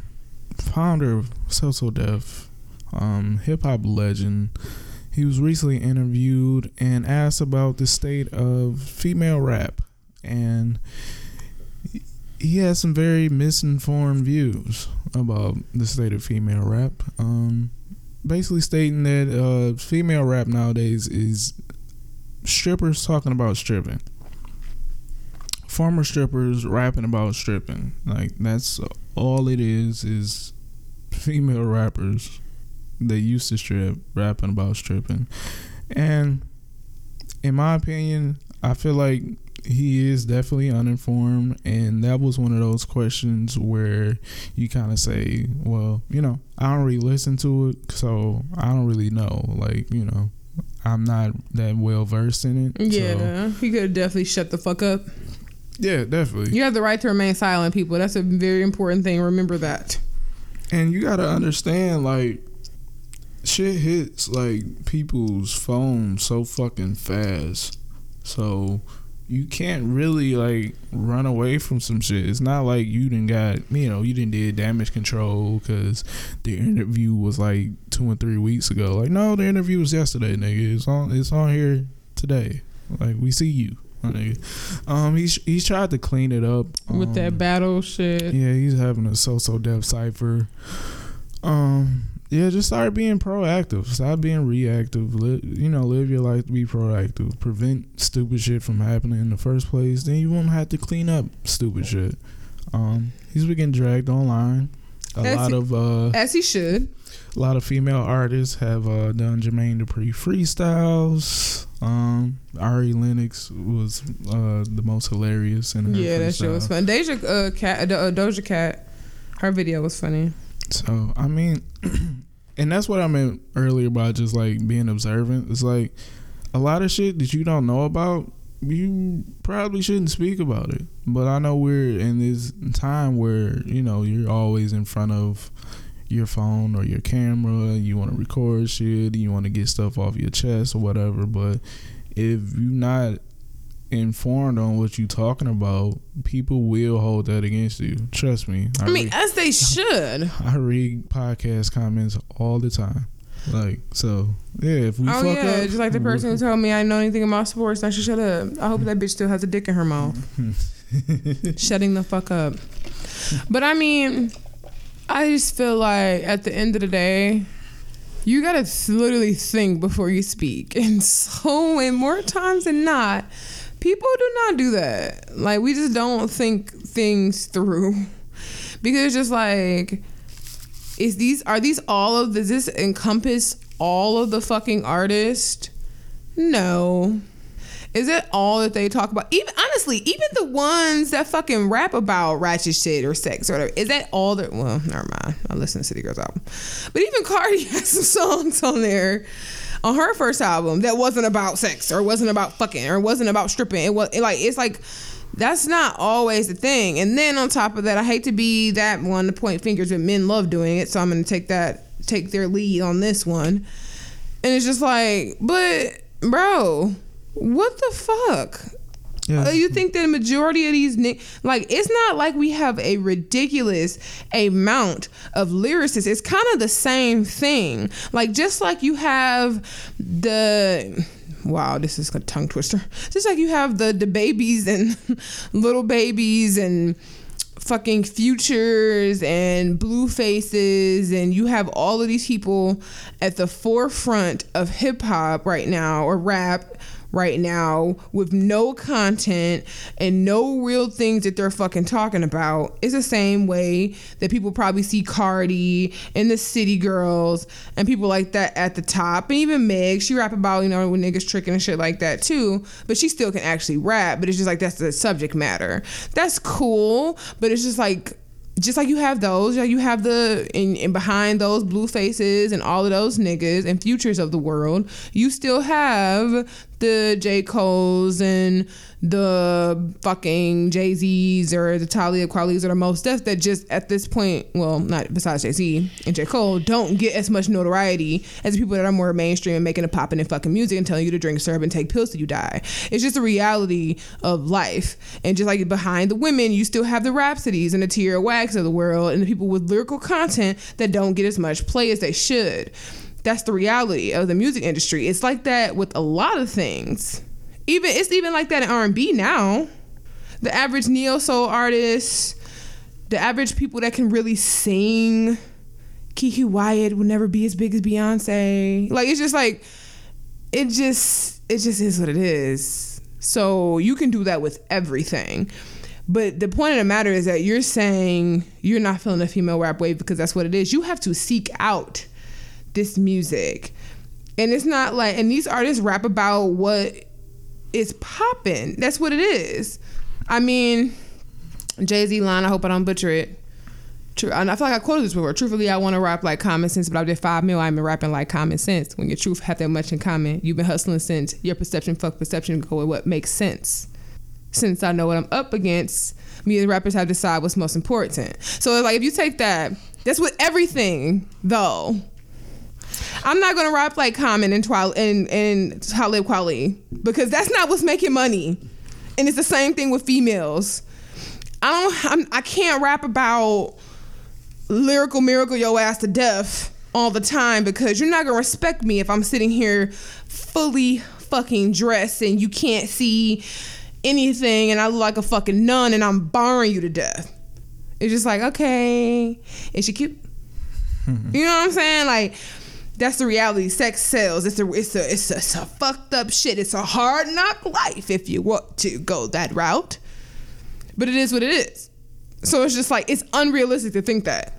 founder of So So Def, um, hip hop legend. He was recently interviewed and asked about the state of female rap, and he has some very misinformed views about the state of female rap. Um, basically stating that uh, female rap nowadays is strippers talking about stripping. Former strippers rapping about stripping. Like that's all it is is female rappers that used to strip rapping about stripping. And in my opinion, I feel like he is definitely uninformed and that was one of those questions where you kind of say well you know i don't really listen to it so i don't really know like you know i'm not that well versed in it Yeah, so, he could definitely shut the fuck up. yeah definitely You have the right to remain silent, people. That's a very important thing. Remember that. and you got to understand like shit hits like people's phones so fucking fast. So you can't really like run away from some shit. It's not like you didn't got you know you didn't did damage control because the interview was like two and three weeks ago. Like no, the interview was yesterday, nigga. It's on it's on here today. Like we see you. Nigga. Um, he's he's tried to clean it up um, with that battle shit. Yeah, he's having a So So Def cipher. Um, yeah, just start being proactive. Stop being reactive. Live, you know, live your life to be proactive. Prevent stupid shit from happening in the first place. Then you won't have to clean up stupid shit. Um, he's been getting dragged online. A As lot he- of uh, As he should. a lot of female artists have uh, done Jermaine Dupri freestyles. Um, Ari Lennox was uh, the most hilarious in her Yeah, that shit was fun. Deja uh, cat, uh, Doja Cat, her video was funny. So I mean, and that's what I meant earlier about just like being observant. It's like a lot of shit that you don't know about. You probably shouldn't speak about it. But I know we're in this time where you know you're always in front of your phone or your camera. You want to record shit. You want to get stuff off your chest or whatever. But if you're not informed on what you're talking about, people will hold that against you. Trust me. I mean, read- as they should. I read podcast comments all the time. Like so, yeah. If we oh fuck yeah, up, just like the person who told me I know anything about sports. I should shut up. I hope that bitch still has a dick in her mouth. Shutting the fuck up. But I mean, I just feel like at the end of the day, you gotta literally think before you speak, and so and more times than not, people do not do that. Like we just don't think things through. Because it's just like is these are these all of does this encompass all of the fucking artists no. Is it all that they talk about? Even honestly even the ones that fucking rap about ratchet shit or sex or whatever is that all that well never mind. I listen to city girls album. But even cardi has some songs on there on her first album that wasn't about sex or wasn't about fucking or wasn't about stripping it was it like it's like that's not always the thing. And then on top of that, I hate to be that one to point fingers, but men love doing it, so I'm gonna take that take their lead on this one. And it's just like, but bro, what the fuck? Yeah, Uh, you think that majority of these like it's not like we have a ridiculous amount of lyricists. It's kind of the same thing. Like just like you have the wow, this is a tongue twister. Just like you have the the babies and little babies and fucking futures and blue faces and you have all of these people at the forefront of hip hop right now or rap right now with no content and no real things that they're fucking talking about. It's the same way that people probably see Cardi and the City Girls and people like that at the top. And even Meg, she rap about, you know, when niggas tricking and shit like that too. But she still can actually rap, but it's just like that's the subject matter. That's cool, but it's just like just like you have those, you have the and behind those blue faces and all of those niggas and futures of the world, you still have the J. Cole's and the fucking Jay Z's or the Talib Kweli's or the most stuff that just at this point, well, not besides Jay Z and J. Cole, don't get as much notoriety as the people that are more mainstream and making it popping in fucking music and telling you to drink syrup and take pills till you die. It's just a reality of life. And just like behind the women, you still have the Rapsodys and the Tierra Whack of the world and the people with lyrical content that don't get as much play as they should. That's the reality of the music industry. It's like that with a lot of things. Even it's even like that in R&B now. The average neo soul artist, the average people that can really sing, Keke Wyatt will never be as big as Beyonce. Like it's just like it just it just is what it is. So you can do that with everything. But the point of the matter is that you're saying you're not feeling the female rap wave because that's what it is. You have to seek out this music. And it's not like and these artists rap about what is popping. That's what it is. I mean, Jay Z line, I hope I don't butcher it. True, and I feel like I quoted this before. Truthfully, I want to rap like common sense, but I did five mil. I've been rapping like common sense. When your truth have that much in common, you've been hustling since your perception, fuck perception, go with what makes sense. Since I know what I'm up against, me and the rappers have to decide what's most important. So like, if you take that, that's with everything though. I'm not gonna rap like Common and Twil and and Talib Kweli because that's not what's making money, and it's the same thing with females. I don't. I'm, I can't rap about lyrical miracle yo ass to death all the time because you're not gonna respect me if I'm sitting here fully fucking dressed and you can't see anything and I look like a fucking nun and I'm barring you to death. It's just like, okay, is she cute? you know what I'm saying? Like, that's the reality. Sex sells. It's a, it's a, it's a, it's a fucked up shit. It's a hard knock life if you want to go that route. But it is what it is. So it's just like it's unrealistic to think that.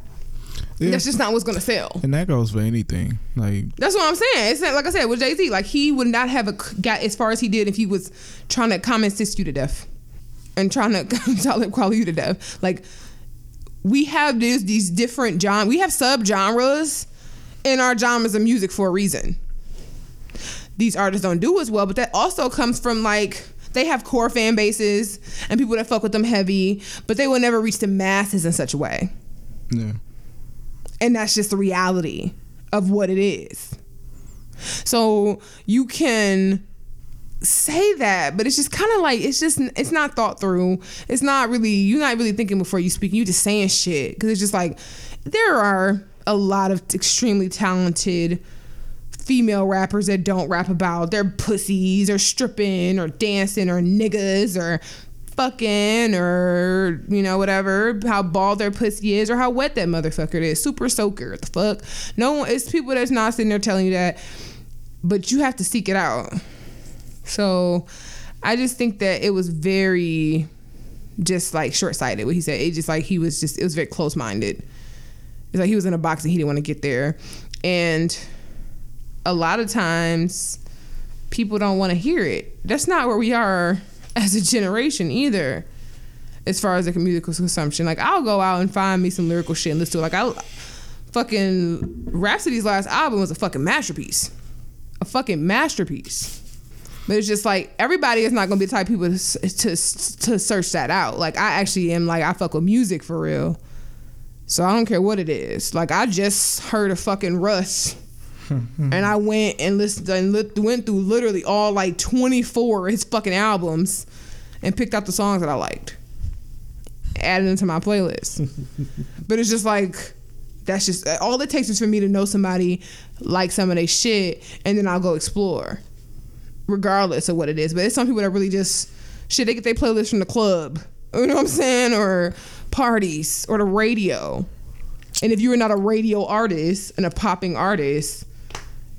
Yeah. That's just not what's gonna sell. And that goes for anything. Like That's what I'm saying. It's not, like I said with Jay Z. Like he would not have a, got as far as he did if he was trying to common assist you to death and trying to Talib Kweli you to death. Like we have this these different genre. We have sub genres in our genres of music for a reason. These artists don't do as well, but that also comes from like they have core fan bases and people that fuck with them heavy, but they will never reach the masses in such a way. yeah. And that's just the reality of what it is. So you can say that, but it's just kind of like it's just it's not thought through. It's not really you're not really thinking before you speak. You just saying shit because it's just like there are a lot of extremely talented female rappers that don't rap about their pussies or stripping or dancing or niggas or fucking or you know whatever how bald their pussy is or how wet that motherfucker is. Super soaker the fuck? No it's people that's not sitting there telling you that but you have to seek it out. So i just think that it was very just like short-sighted what he said. It just like he was just it was very close-minded it's like he was in a box and he didn't want to get there. And a lot of times people don't want to hear it. That's not where we are as a generation either as far as like musical consumption. Like i'll go out and find me some lyrical shit and listen to it. Like i fucking Rapsody's last album was a fucking masterpiece. A fucking masterpiece. But it's just like everybody is not gonna be the type of people to, to to search that out. Like i actually am like i fuck with music for real so i don't care what it is like i just heard a fucking russ and I went and listened and li- went through literally all like 24 of his fucking albums and picked out the songs that I liked, added them to my playlist. but it's just like that's just all it takes is for me to know somebody like some of their shit, and then I'll go explore, regardless of what it is. But it's some people that really just shit. They get their playlist from the club, you know what I'm saying, or parties or the radio. And if you're not a radio artist and a popping artist,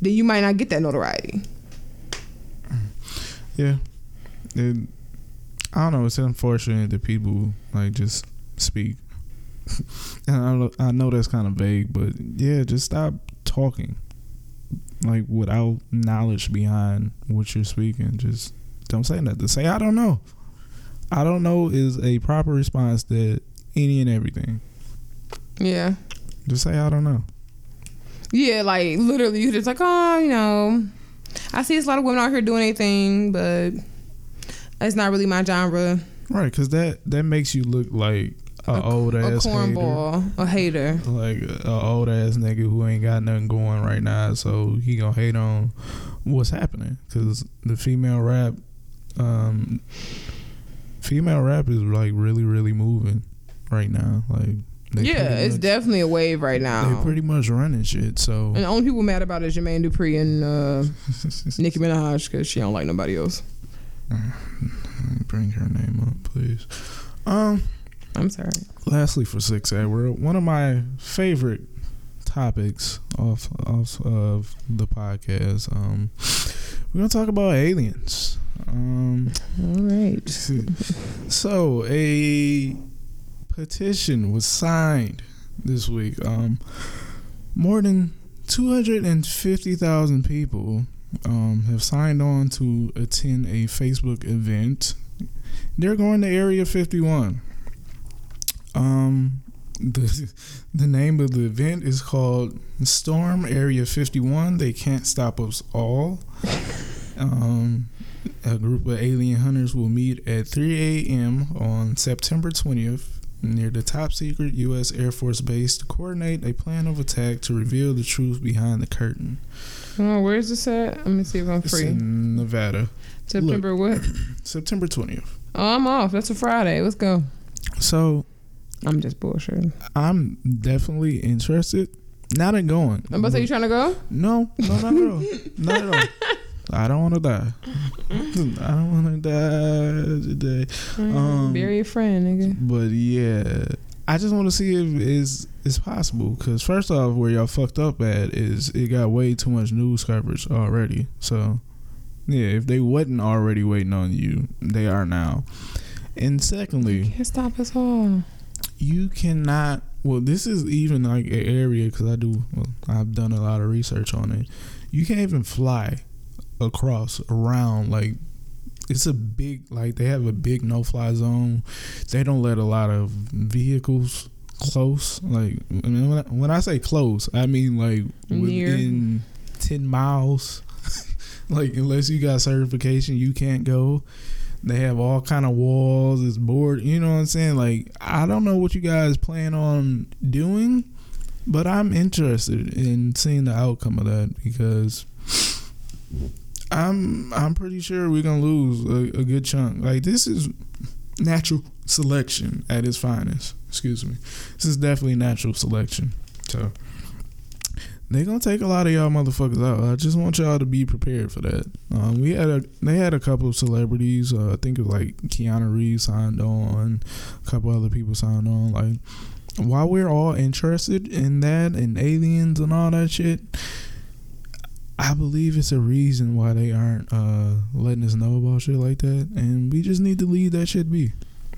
then you might not get that notoriety. Yeah. It, I don't know. It's unfortunate that people like just speak. and I know, I know that's kind of vague, but yeah, just stop talking. Like without knowledge behind what you're speaking, just don't say nothing. Say I don't know. I don't know is a proper response to any and everything. Yeah. Just say I don't know. Yeah, like literally, you just like, oh, you know, I see a lot of women out here doing anything, but it's not really my genre. Right, because that that makes you look like a, old ass hater. cornball, a hater. like a old ass nigga who ain't got nothing going right now, so he gonna hate on what's happening because the female rap, um, female rap is like really really moving right now. Like Yeah, it's much- definitely a wave right now. they pretty much running shit. So and the only people mad about it is Jermaine Dupri and uh, Nicki Minaj because she don't like nobody else. bring her name up, please. Um, I'm sorry. lastly for Sick Sad World, one of my favorite topics off off of the podcast. Um, we're gonna talk about aliens. Um, All right. so a petition was signed this week. Um, more than two hundred and fifty thousand people um, have signed on to attend a Facebook event. They're going to Area Fifty One. Um, the the name of the event is called Storm Area 51. They can't stop us all. Um, a group of alien hunters will meet at 3 a.m. on September 20th near the top secret U.S. Air Force base to coordinate a plan of attack to reveal the truth behind the curtain. Oh, where's this at? Let me see if I'm It's free. in Nevada, September what? September 20th. Oh, I'm off. That's a Friday. Let's go. So I'm just bullshitting. I'm definitely interested. Not in going. I'm about to say you trying to go? No, no, not at all. not at all. I don't want to die. I don't want to die today. Um, Bury your friend, nigga. But yeah, I just want to see if it's it's possible. Because first off, where y'all fucked up at is it got way too much news coverage already. So yeah, if they wasn't already waiting on you, they are now. And secondly, Can't stop us all. you cannot. Well, this is even like an area because I do. Well, I've done a lot of research on it. You can't even fly across around like it's a big like they have a big no fly zone. They don't let a lot of vehicles close. Like I mean, when I, when I say close, I mean like Near. within ten miles. like unless you got certification, you can't go. They have all kind of walls. It's board. You know what I'm saying? Like I don't know what you guys plan on doing, but I'm interested in seeing the outcome of that because I'm I'm pretty sure we're gonna lose a, a good chunk. Like this is natural selection at its finest. Excuse me. This is definitely natural selection. So they're gonna take a lot of y'all motherfuckers out. I just want y'all to be prepared for that. Um, we had a they had a couple of celebrities. Uh, I think it was like Keanu Reeves signed on, a couple other people signed on. Like while we're all interested in that and aliens and all that shit, I believe it's a reason why they aren't uh, letting us know about shit like that, and we just need to leave that shit be.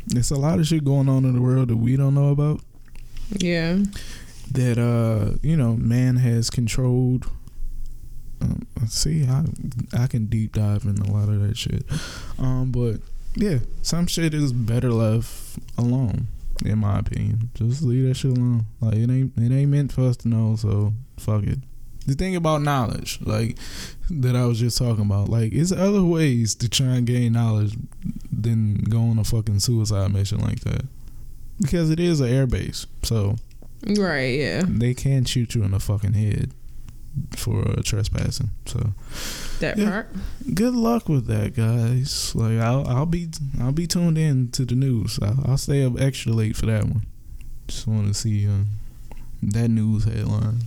There's a lot of shit going on in the world that we don't know about. Yeah. that uh you know man has controlled um, see I, I can deep dive in a lot of that shit. Um but yeah some shit is better left alone in my opinion. Just leave that shit alone. Like it ain't it ain't meant for us to know so fuck it the thing about knowledge like that i was just talking about like it's other ways to try and gain knowledge than go on a fucking suicide mission like that because it is an air base so Right, yeah. they can shoot you in the fucking head for uh, trespassing. So That Yeah. part. good luck with that, guys. Like I'll I'll be I'll be tuned in to the news. I'll, I'll stay up extra late for that one. Just want to see uh, that news headline.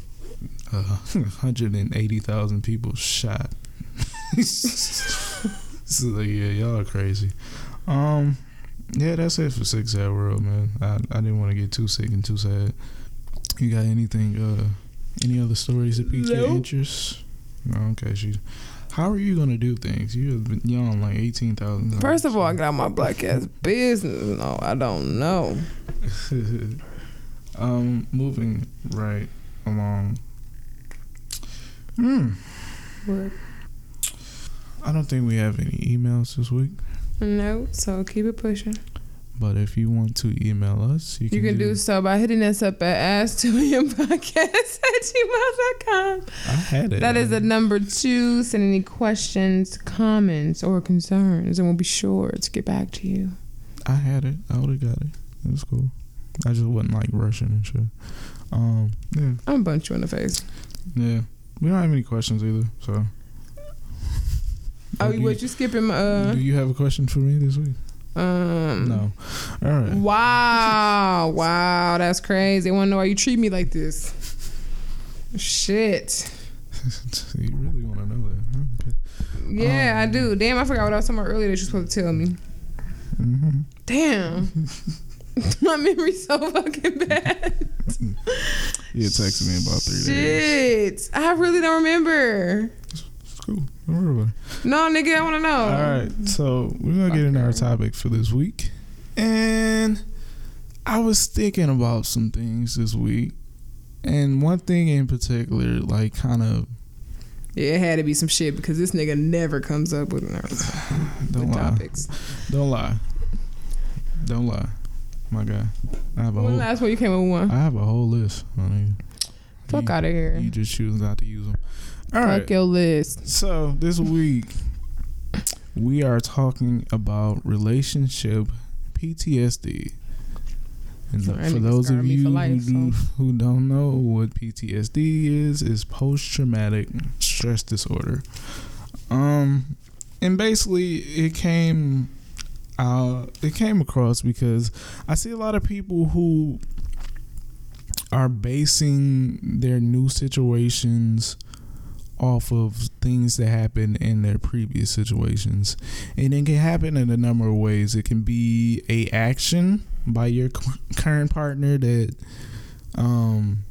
Uh, 180,000 people shot. so yeah, y'all are crazy. Um, yeah, that's it for Sick Sad World, man. I I didn't want to get too sick and too sad. You got anything? Uh, any other stories that pique your Nope. interest? No, okay. She. How are you gonna do things? You have been young, like eighteen thousand. First of all, I got my black ass business. No, I don't know. um, moving right along. Hmm. What? I don't think we have any emails this week. No, so keep it pushing. But if you want to email us, you can, You can do so by hitting us up at ask 2 podcast at gmail.com. I had it. That is the number two. Send any questions, comments, or concerns, and we'll be sure to get back to you. I had it. I would have got it. It was cool. I just wasn't like rushing and shit. Um. Yeah. I'm gonna punch you in the face. Yeah. We don't have any questions either. So. Oh, you, what you skipping? my, Uh, do you have a question for me this week? um, No. All right. Wow, wow, that's crazy. I want to know why you treat me like this. Shit. you really want to know that? Huh? Okay. Yeah, I Um, do. Damn, I forgot what I was talking about earlier that you're supposed to tell me. hmm Damn. My memory's so fucking bad. You had texted me about three days. Shit. I really don't remember. It's cool. Don't worry about it. No, nigga, I want to know. All right, so we're gonna get into our topic for this week, and I was thinking about some things this week, and one thing in particular, like, kind of Yeah, it had to be some shit because this nigga never comes up with, don't with lie, topics. don't lie, don't lie, my guy. I have a When whole, last one you came with one? I have a whole list. Honey. Fuck out of here. You just choose not to use them. All Fuck right. your list. So this week we are talking about relationship PTSD. And for those of you life, who, so. who don't know what PTSD is, is post traumatic stress disorder. Um, and basically, it came, uh, it came across because I see a lot of people who are basing their new situations off of things that happened in their previous situations. And it can happen in a number of ways. It can be a action by your current partner that um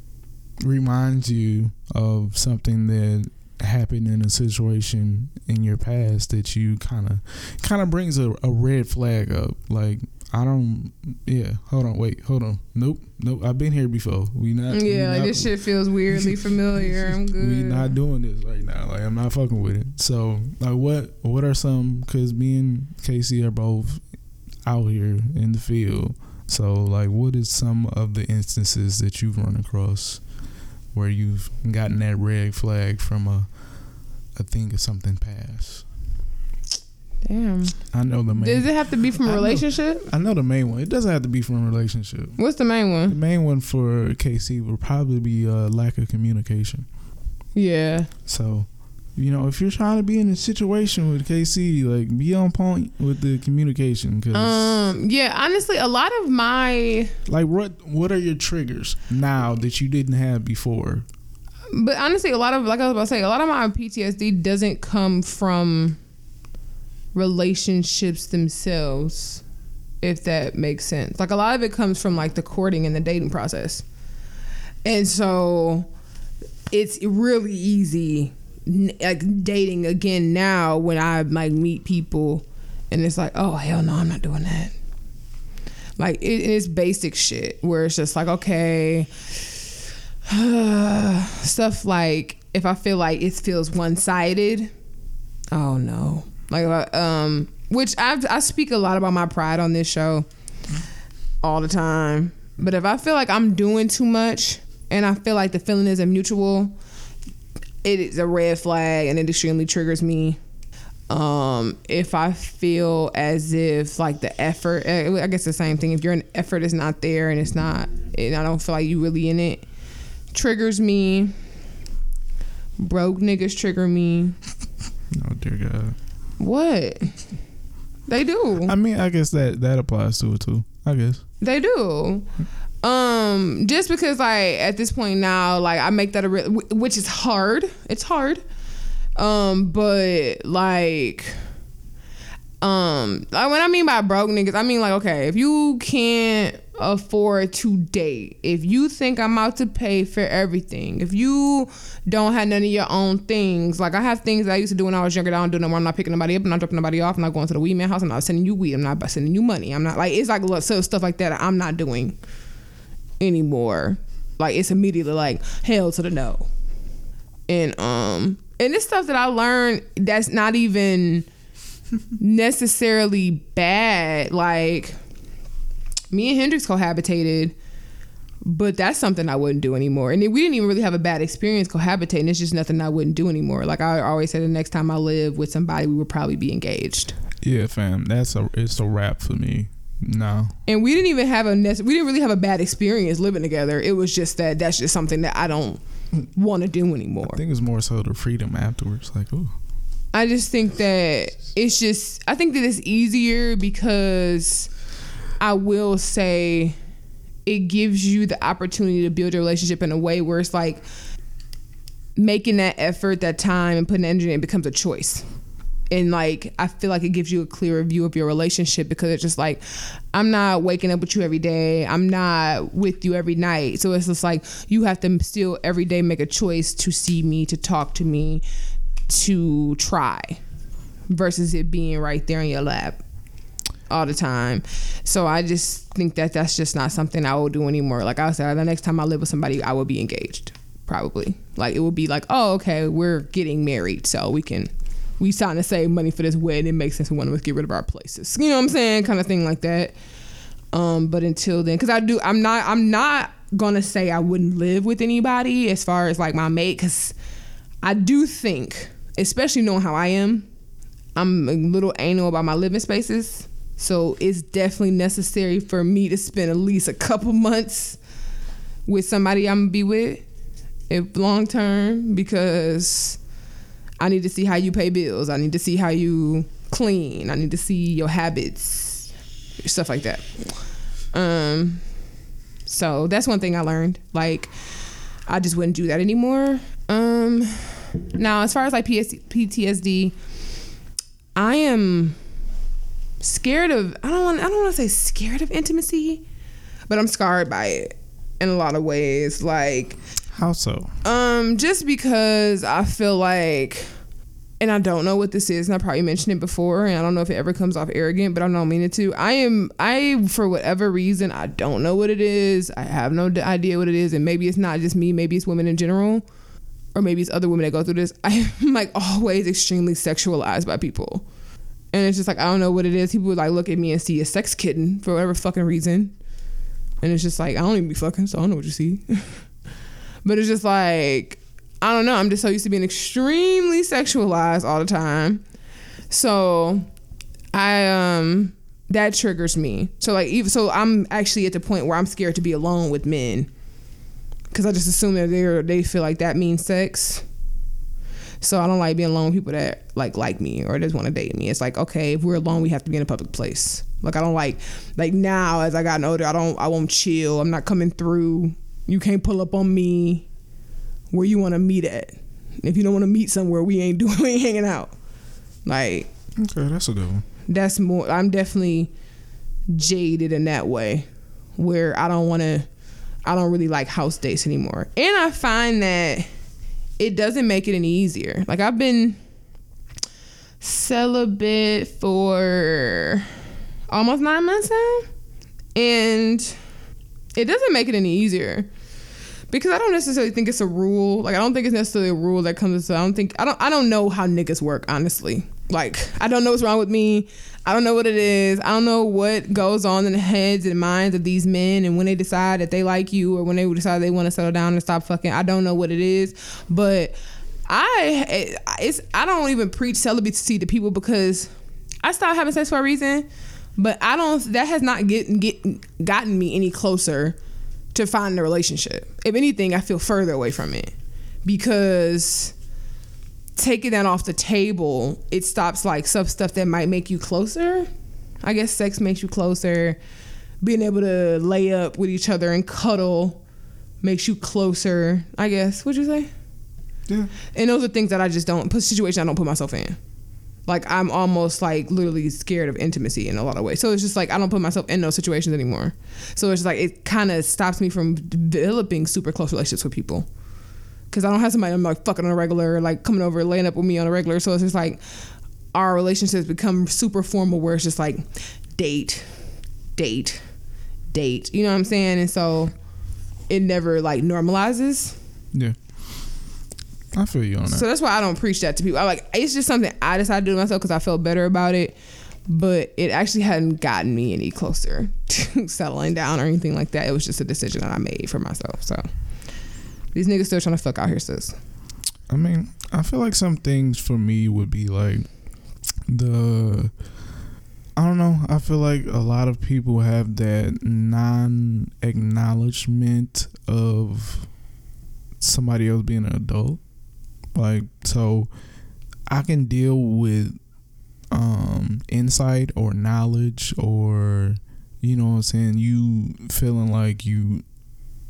reminds you of something that happened in a situation in your past that you kind of kind of brings a, a red flag up like I don't. Yeah. Hold on. Wait. Hold on. Nope. Nope. I've been here before. We not. we Yeah, like not- this shit feels weirdly familiar. I'm good. we not doing this right now. Like I'm not fucking with it. So like, what what are some? Because me and Casey are both out here in the field. So like, what is some of the instances that you've run across where you've gotten that red flag from a a thing of something past? Damn. I know the main. Does it have to be from I a know. relationship? I know the main one. It doesn't have to be from a relationship. What's the main one? The main one for KC would probably be uh, lack of communication. Yeah. So, you know, if you're trying to be in a situation with KC, like be on point with the communication, because Um. Yeah. Honestly, a lot of my, like what what are your triggers now that you didn't have before? But honestly, a lot of like I was about to say, a lot of my PTSD doesn't come from relationships themselves, if that makes sense. Like a lot of it comes from like the courting and the dating process, and so it's really easy like dating again now when I like meet people and it's like, oh hell no, I'm not doing that. Like it, it's basic shit where it's just like, okay, stuff like if I feel like it feels one sided, oh no, like uh, um, which I I speak a lot about my pride on this show all the time. But if I feel like I'm doing too much and I feel like the feeling isn't mutual, it is a red flag and it extremely triggers me. Um, if I feel as if like the effort, eh, I guess the same thing. If your effort is not there and it's not, and I don't feel like you really in it, triggers me. Broke niggas trigger me. Oh dear God. What? They do. I mean, I guess that that applies to it too. I guess. They do. Um, just because like at this point now, like I make that a real, which is hard. It's hard. Um, but like, um, like when I mean by broke niggas, I mean like okay, if you can't afford to date, if you think I'm out to pay for everything, if you don't have none of your own things, like I have things I used to do when I was younger that I don't do no more. I'm not picking nobody up, I'm not dropping nobody off, I'm not going to the weed man house, I'm not sending you weed, I'm not sending you money, I'm not like it's like so stuff like that I'm not doing anymore. Like it's immediately like hell to the no. And um and it's stuff that I learned that's not even necessarily bad. Like me and Hendrix cohabitated, but that's something I wouldn't do anymore. And we didn't even really have a bad experience cohabitating. It's just nothing I wouldn't do anymore. Like I always say, the next time I live with somebody, we would probably be engaged. Yeah, fam. That's a it's a wrap for me. No. And we didn't even have a nec- we didn't really have a bad experience living together. It was just that that's just something that I don't want to do anymore. I think it's more so the freedom afterwards. Like, ooh. I just think that it's just I think that it's easier because I will say it gives you the opportunity to build your relationship in a way where it's like making that effort, that time and putting energy in it becomes a choice. And like I feel like it gives you a clearer view of your relationship because it's just like I'm not waking up with you every day. I'm not with you every night. So it's just like you have to still every day make a choice to see me, to talk to me, to try versus it being right there in your lap all the time. So I just think that that's just not something I will do anymore. Like I said, the next time I live with somebody, I will be engaged. Probably. Like it will be like, oh, okay, we're getting married, so we can we signed to save money for this wedding. It makes sense we want to get rid of our places. You know what I'm saying? Kind of thing like that. Um, but until then, because I do, I'm not, I'm not gonna say I wouldn't live with anybody as far as like my mate, because I do think, especially knowing how I am, I'm a little anal about my living spaces. So it's definitely necessary for me to spend at least a couple months with somebody I'm gonna be with, if long term, because I need to see how you pay bills. I need to see how you clean. I need to see your habits, stuff like that. Um, so that's one thing I learned. Like, I just wouldn't do that anymore. Um, now as far as like PTSD, I am scared of. I don't want. I don't want to say scared of intimacy, but I'm scarred by it in a lot of ways. Like, How so? um, just because I feel like, and I don't know what this is, and I probably mentioned it before, and I don't know if it ever comes off arrogant, but I don't mean it to. I am, I for whatever reason, I don't know what it is. I have no idea what it is, and maybe it's not just me. Maybe it's women in general, or maybe it's other women that go through this. I am like always extremely sexualized by people, and it's just like I don't know what it is. People would like look at me and see a sex kitten for whatever fucking reason, and it's just like I don't even be fucking, so I don't know what you see. But it's just like I don't know. I'm just so used to being extremely sexualized all the time. So I um that triggers me. So like even so I'm actually at the point where I'm scared to be alone with men. Cause I just assume that they they feel like that means sex. So I don't like being alone with people that like like me or just want to date me. It's like okay, if we're alone, we have to be in a public place. Like I don't like like now as I gotten older, I don't I won't chill. I'm not coming through. You can't pull up on me where you want to meet at. If you don't want to meet somewhere, we ain't doing we ain't hanging out. Like Okay, that's a good one. that's more I'm definitely jaded in that way where I don't want to I don't really like house dates anymore. And I find that it doesn't make it any easier. Like I've been celibate for almost 9 months now and it doesn't make it any easier because I don't necessarily think it's a rule. Like I don't think it's necessarily a rule that comes. I don't think I don't. I don't know how niggas work honestly. Like I don't know what's wrong with me. I don't know what it is. I don't know what goes on in the heads and minds of these men and when they decide that they like you or when they decide they want to settle down and stop fucking. I don't know what it is, but I eh, it's I don't even preach celibacy to people because I stopped having sex for a reason. But I don't. That has not get, get gotten me any closer to finding a relationship. If anything, I feel further away from it because taking that off the table, it stops like some stuff that might make you closer. I guess sex makes you closer. Being able to lay up with each other and cuddle makes you closer. I guess. What'd you say? Yeah. And those are things that I just don't put situations I don't put myself in. Like I'm almost like literally scared of intimacy in a lot of ways. So it's just like I don't put myself in those situations anymore. So it's just like it kind of stops me from developing super close relationships with people. Cause I don't have somebody I'm like fucking on a regular, like coming over laying up with me on a regular. So it's just like our relationships become super formal where it's just like date, date, date. You know what I'm saying? And so it never like normalizes. Yeah. I feel you on that. So that's why I don't preach that to people. I like it's just something I decided to do myself because I felt better about it. But it actually hadn't gotten me any closer to settling down or anything like that. It was just a decision that I made for myself. So these niggas still trying to fuck out here, sis. I mean, I feel like some things for me would be like the I don't know. I feel like a lot of people have that non acknowledgement of somebody else being an adult. Like so I can deal with um insight or knowledge or you know what I'm saying, you feeling like you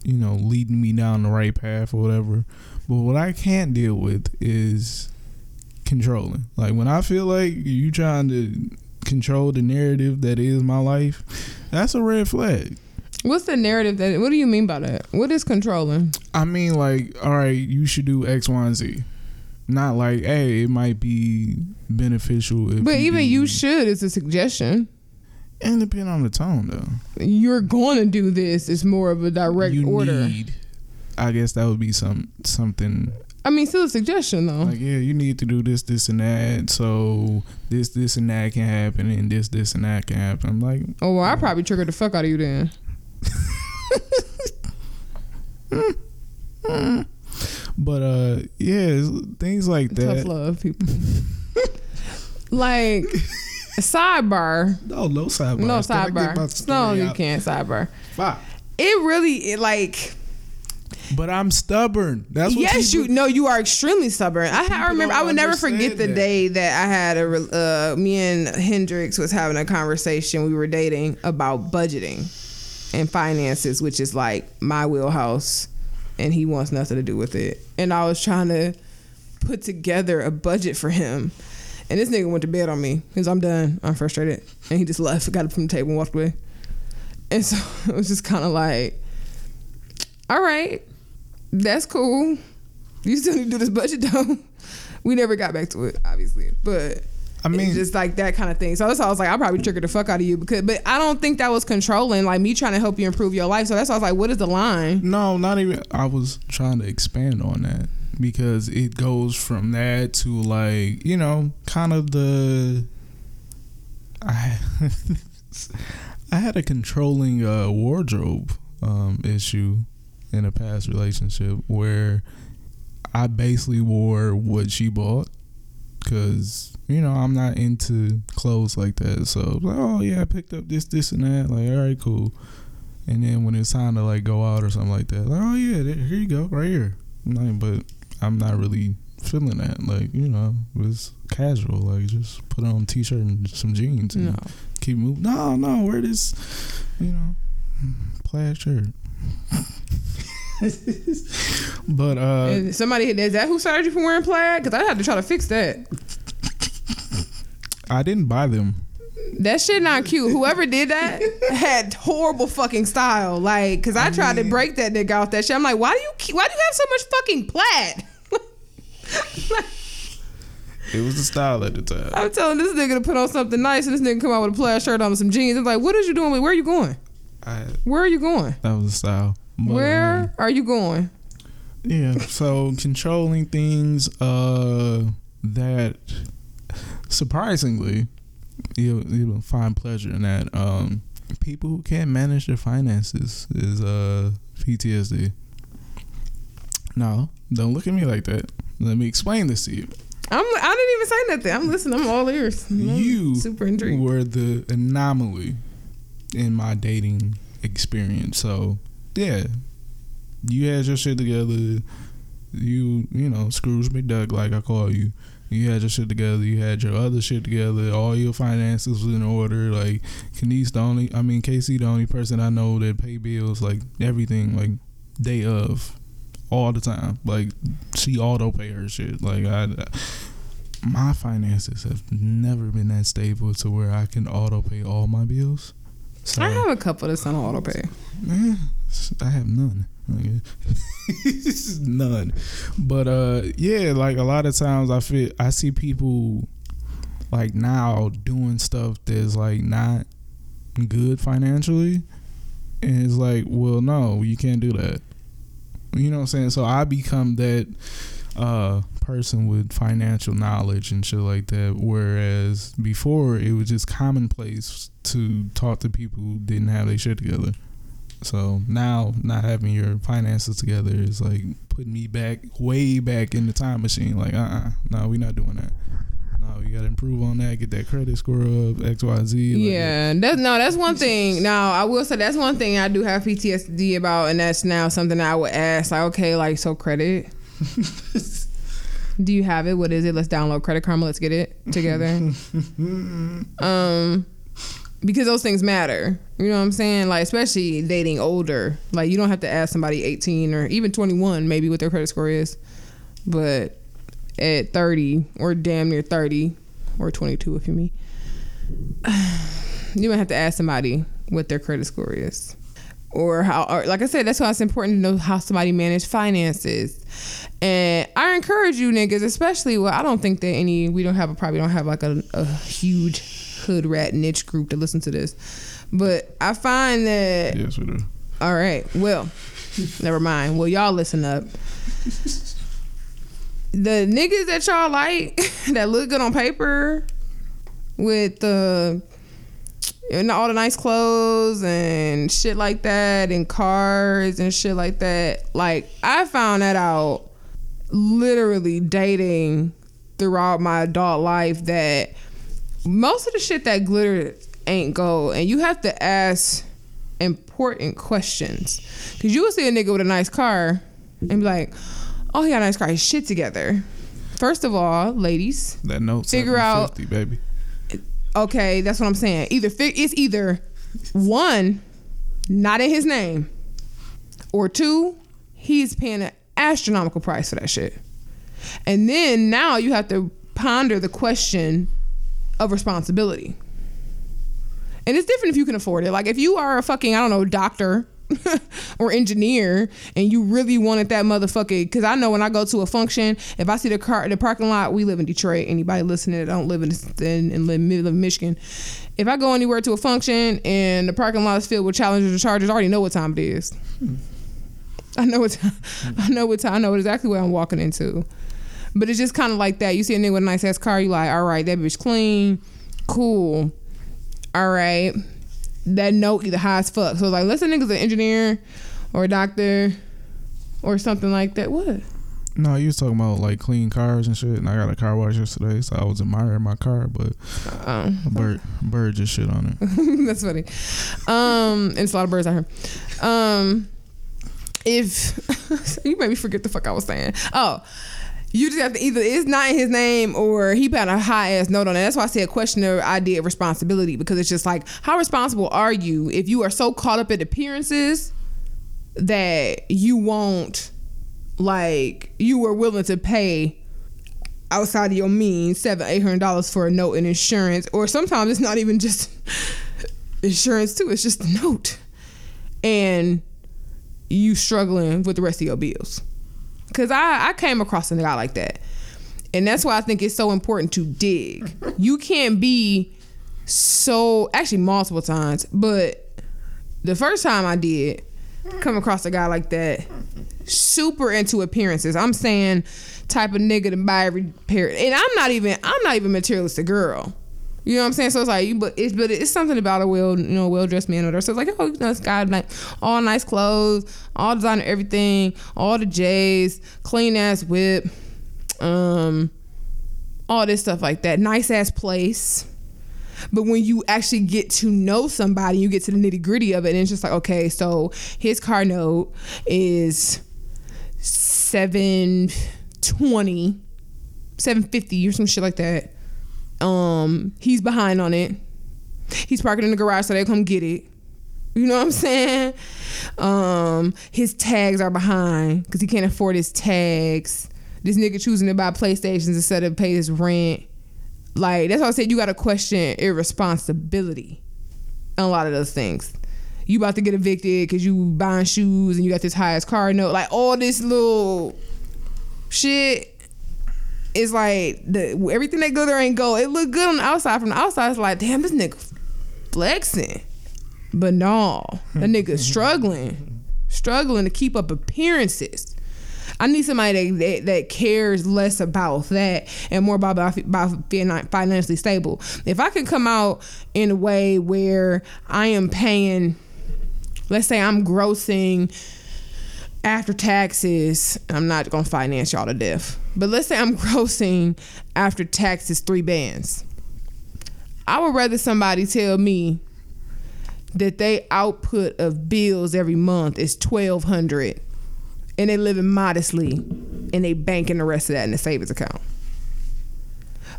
you know, leading me down the right path or whatever. But what I can't deal with is controlling. Like when I feel like you trying to control the narrative that is my life, that's a red flag. What's the narrative that? What do you mean by that? What is controlling? I mean, like, all right, you should do X, Y, and Z. Not like, hey, it might be beneficial. If But even do- you should is a suggestion. And depend on the tone, though. You're going to do this. It's more of a direct you order. need. I guess that would be some something I mean, still a suggestion though. like yeah you need to do this this and that so this this and that can happen and this this and that can happen i'm like oh well, I probably triggered the fuck out of you then. but uh yeah things like Tough that love, people. like, Sidebar. No, no sidebar. No Can I get sidebar. No, you out? can't sidebar. Fuck. It really it, like But I'm stubborn. That's what yes, people, you no, you are extremely stubborn. I, I remember. I would never forget the that. day that I had a uh, me and Hendrix was having a conversation. We were dating about budgeting and finances, which is like my wheelhouse, and he wants nothing to do with it. And I was trying to put together a budget for him. And this nigga went to bed on me because I'm done. I'm frustrated. And he just left, got up from the table and walked away. And so it was just kind of like, all right, that's cool. You still need to do this budget though. We never got back to it, obviously, but I mean, it's just like that kind of thing. So that's why I was like, I probably triggered the fuck out of you because, but I don't think that was controlling, like me trying to help you improve your life. So that's why I was like, what is the line? no, not even. I was trying to expand on that because it goes from that to like you know, kind of the. I I had a controlling uh, wardrobe um, issue in a past relationship where I basically wore what she bought because you know I'm not into clothes like that. So like, oh yeah, I picked up this, this, and that. Like, all right, cool. And then when it's time to like go out or something like that, like, oh yeah, there, here you go, right here. But I'm not really feeling that. Like, you know, it's casual. Like, just put on a t-shirt and some jeans and No, keep moving. No, no, wear this, you know, plaid shirt. but uh And somebody is that who started you from wearing plaid? Because I had to try to fix that. I didn't buy them. That shit not cute. Whoever did that had horrible fucking style. Like, cause I, tried to break that nigga off that shit. I'm like, why do you why do you have so much fucking plaid? It was the style at the time. I'm telling this nigga to put on something nice, and this nigga come out with a plaid shirt on and some jeans. I'm like, what is you doing? Where are you going? I, Where are you going? that was the style. But, Where um, are you going? yeah. So controlling things uh that surprisingly you'll you'll find pleasure in that. Um people who can't manage their finances is uh PTSD. No, don't look at me like that. Let me explain this to you. I'm. I didn't even say nothing. I'm listening. I'm all ears. I'm You super intrigued. were the anomaly in my dating experience. So yeah, you had your shit together. You you know Scrooge McDuck like I call you. You had your shit together. You had your other shit together. All your finances was in order. Like Kenise the only. I mean Casey the only person I know that pay bills like everything like day of. All the time, like she auto pay her shit. Like I, my finances have never been that stable to where I can auto pay all my bills. So I have a couple that's on auto pay. I have none. None. But uh yeah, like a lot of times I feel I see people like now doing stuff that's like not good financially. And it's like, well no, you can't do that. You know what I'm saying? So I become that uh person with financial knowledge and shit like that. Whereas before it was just commonplace to talk to people who didn't have their shit together. So now not having your finances together is like putting me back way back in the time machine. Like, uh uh no, we're not doing that. No, you gotta improve on that, get that credit score up, XYZ. Like, Yeah, that's no, that's one thing. Now I will say that's one thing I do have PTSD about, and that's now something I would ask. Like, okay, like so credit. do you have it? What is it? Let's download Credit Karma. Let's get it together. um, because those things matter. You know what I'm saying? Like especially dating older. Like you don't have to ask somebody 18 or even 21 maybe what their credit score is, but at 30 or damn near 30 or 22 if you me you might have to ask somebody what their credit score is or how or like i said that's why it's important to know how somebody manage finances and i encourage you niggas especially well i don't think that any we don't have a probably don't have like a, a huge hood rat niche group to listen to this but i find that Yes, we do. all right. Well, never mind. Well, y'all listen up. The niggas that y'all like that look good on paper with the and all the nice clothes and shit like that and cars and shit like that. Like I found that out literally dating throughout my adult life that most of the shit that glitter ain't gold, and you have to ask important questions. Cause you will see a nigga with a nice car and be like, "Oh, he got a nice car. His shit together." First of all, ladies, That note Figure out- baby. okay, that's what I'm saying. Either it's either one, not in his name, or two, he's paying an astronomical price for that shit. And then now you have to ponder the question of responsibility. And it's different if you can afford it. Like if you are a fucking, I don't know, doctor or engineer and you really wanted that motherfucker because I know when I go to a function, if I see the car in the parking lot, we live in Detroit. Anybody listening that don't live in in, in, live, live Michigan. If I go anywhere to a function and the parking lot is filled with challengers or chargers, I already know what time it is. I know what time, I know what time I know exactly what I'm walking into. But it's just kind of like that. You see a nigga with a nice ass car, you like, all right, that bitch clean, cool. All right, that note either high as fuck. So like, let's say nigga's an engineer or a doctor or something like that. What? No, you was talking about like clean cars and shit, and I got a car wash yesterday, so I was admiring my car, but a bird, bird just shit on it. That's funny. Um, and it's a lot of birds out here. Um, if you made me forget the fuck I was saying. Oh, you just have to either it's not in his name or he put a high ass note on it. That's why I said question the idea of responsibility because it's just like how responsible are you if you are so caught up in appearances that you won't like you were willing to pay outside of your means seven eight hundred dollars for a note and insurance or sometimes it's not even just insurance too it's just a note and you struggling with the rest of your bills because I, I came across a guy like that. And that's why i think it's so important to dig. You can't be so actually multiple times but the first time i did come across a guy like that super into appearances. I'm saying type of nigga to buy every pair. And i'm not even i'm not even materialistic girl you know what I'm saying? So it's like, but it's but it's something about a well, you know, well dressed man or whatever. So it's like, oh, you know, this guy like all nice clothes, all designer, everything, all the J's, clean ass whip, um, all this stuff like that, nice ass place. But when you actually get to know somebody, you get to the nitty gritty of it, and it's just like, okay, so his car note is seven twenty, seven fifty, or some shit like that. Um, he's behind on it. He's parking in the garage so they come get it. You know what I'm saying? Um, his tags are behind because he can't afford his tags. This nigga choosing to buy PlayStations instead of pay his rent. Like that's why I said you got to question irresponsibility on a lot of those things. You about to get evicted because you buying shoes and you got this highest car note. Like all this little shit is like the everything that glitter ain't gold. It look good on the outside. From the outside, it's like, damn, this nigga flexing. But no, that nigga struggling, struggling to keep up appearances. I need somebody that, that, that cares less about that and more about, about about being financially stable. If I can come out in a way where I am paying, let's say I'm grossing after taxes, I'm not gonna finance y'all to death. But let's say I'm grossing after taxes three bands. I would rather somebody tell me that they output of bills every month is twelve hundred, and they living modestly, and they banking the rest of that in the savings account.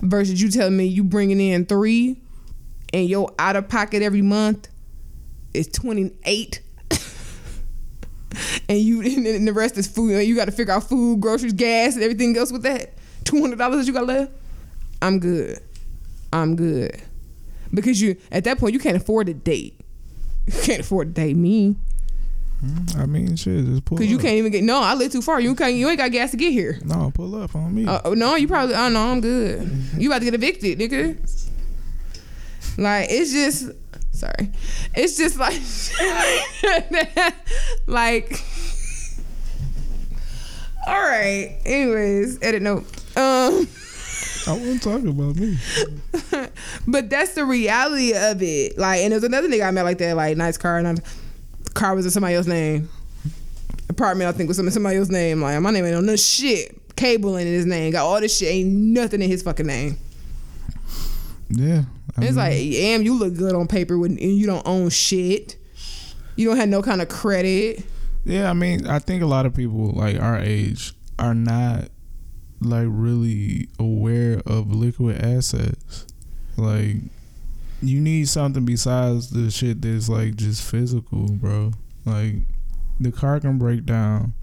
Versus you telling me you bringing in three, and your out of pocket every month is twenty eight and you and the rest is food. You got to figure out food, groceries, gas, and everything else with that. Two hundred dollars that you got left. I'm good. I'm good because you at that point you can't afford to date. You can't afford to date me I mean, shit, just pull because you up. can't even get. No, I live too far. You can't. You ain't got gas to get here. No, pull up on me. Uh, no, you probably. Oh no, I'm good. You about to get evicted, nigga. Like it's just. Sorry, it's just like, like. All right. Anyways, edit note. Um, I wasn't talking about me. but that's the reality of it. Like, and there's another nigga I met like that, like nice car, and car was in somebody else's name. Apartment I think was in somebody else's name. Like my name ain't on no shit. Cable in his name. Got all this shit. Ain't nothing in his fucking name. Yeah, I it's mean, like, damn, you look good on paper when and you don't own shit. You don't have no kind of credit. yeah. I mean, I think a lot of people like our age are not like really aware of liquid assets. Like, you need something besides the shit that's like just physical, bro. Like, the car can break down.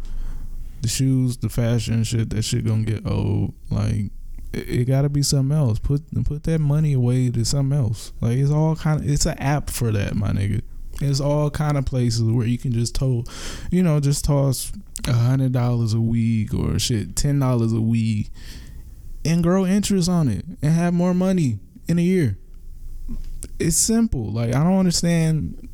The shoes, the fashion shit, that shit gonna get old. Like, it, it gotta be something else. Put put that money away to something else. Like, it's all kind of. It's an app for that, my nigga. It's all kind of places where you can just toll, you know, just toss a hundred dollars a week or shit, ten dollars a week, and grow interest on it and have more money in a year. It's simple. Like I don't understand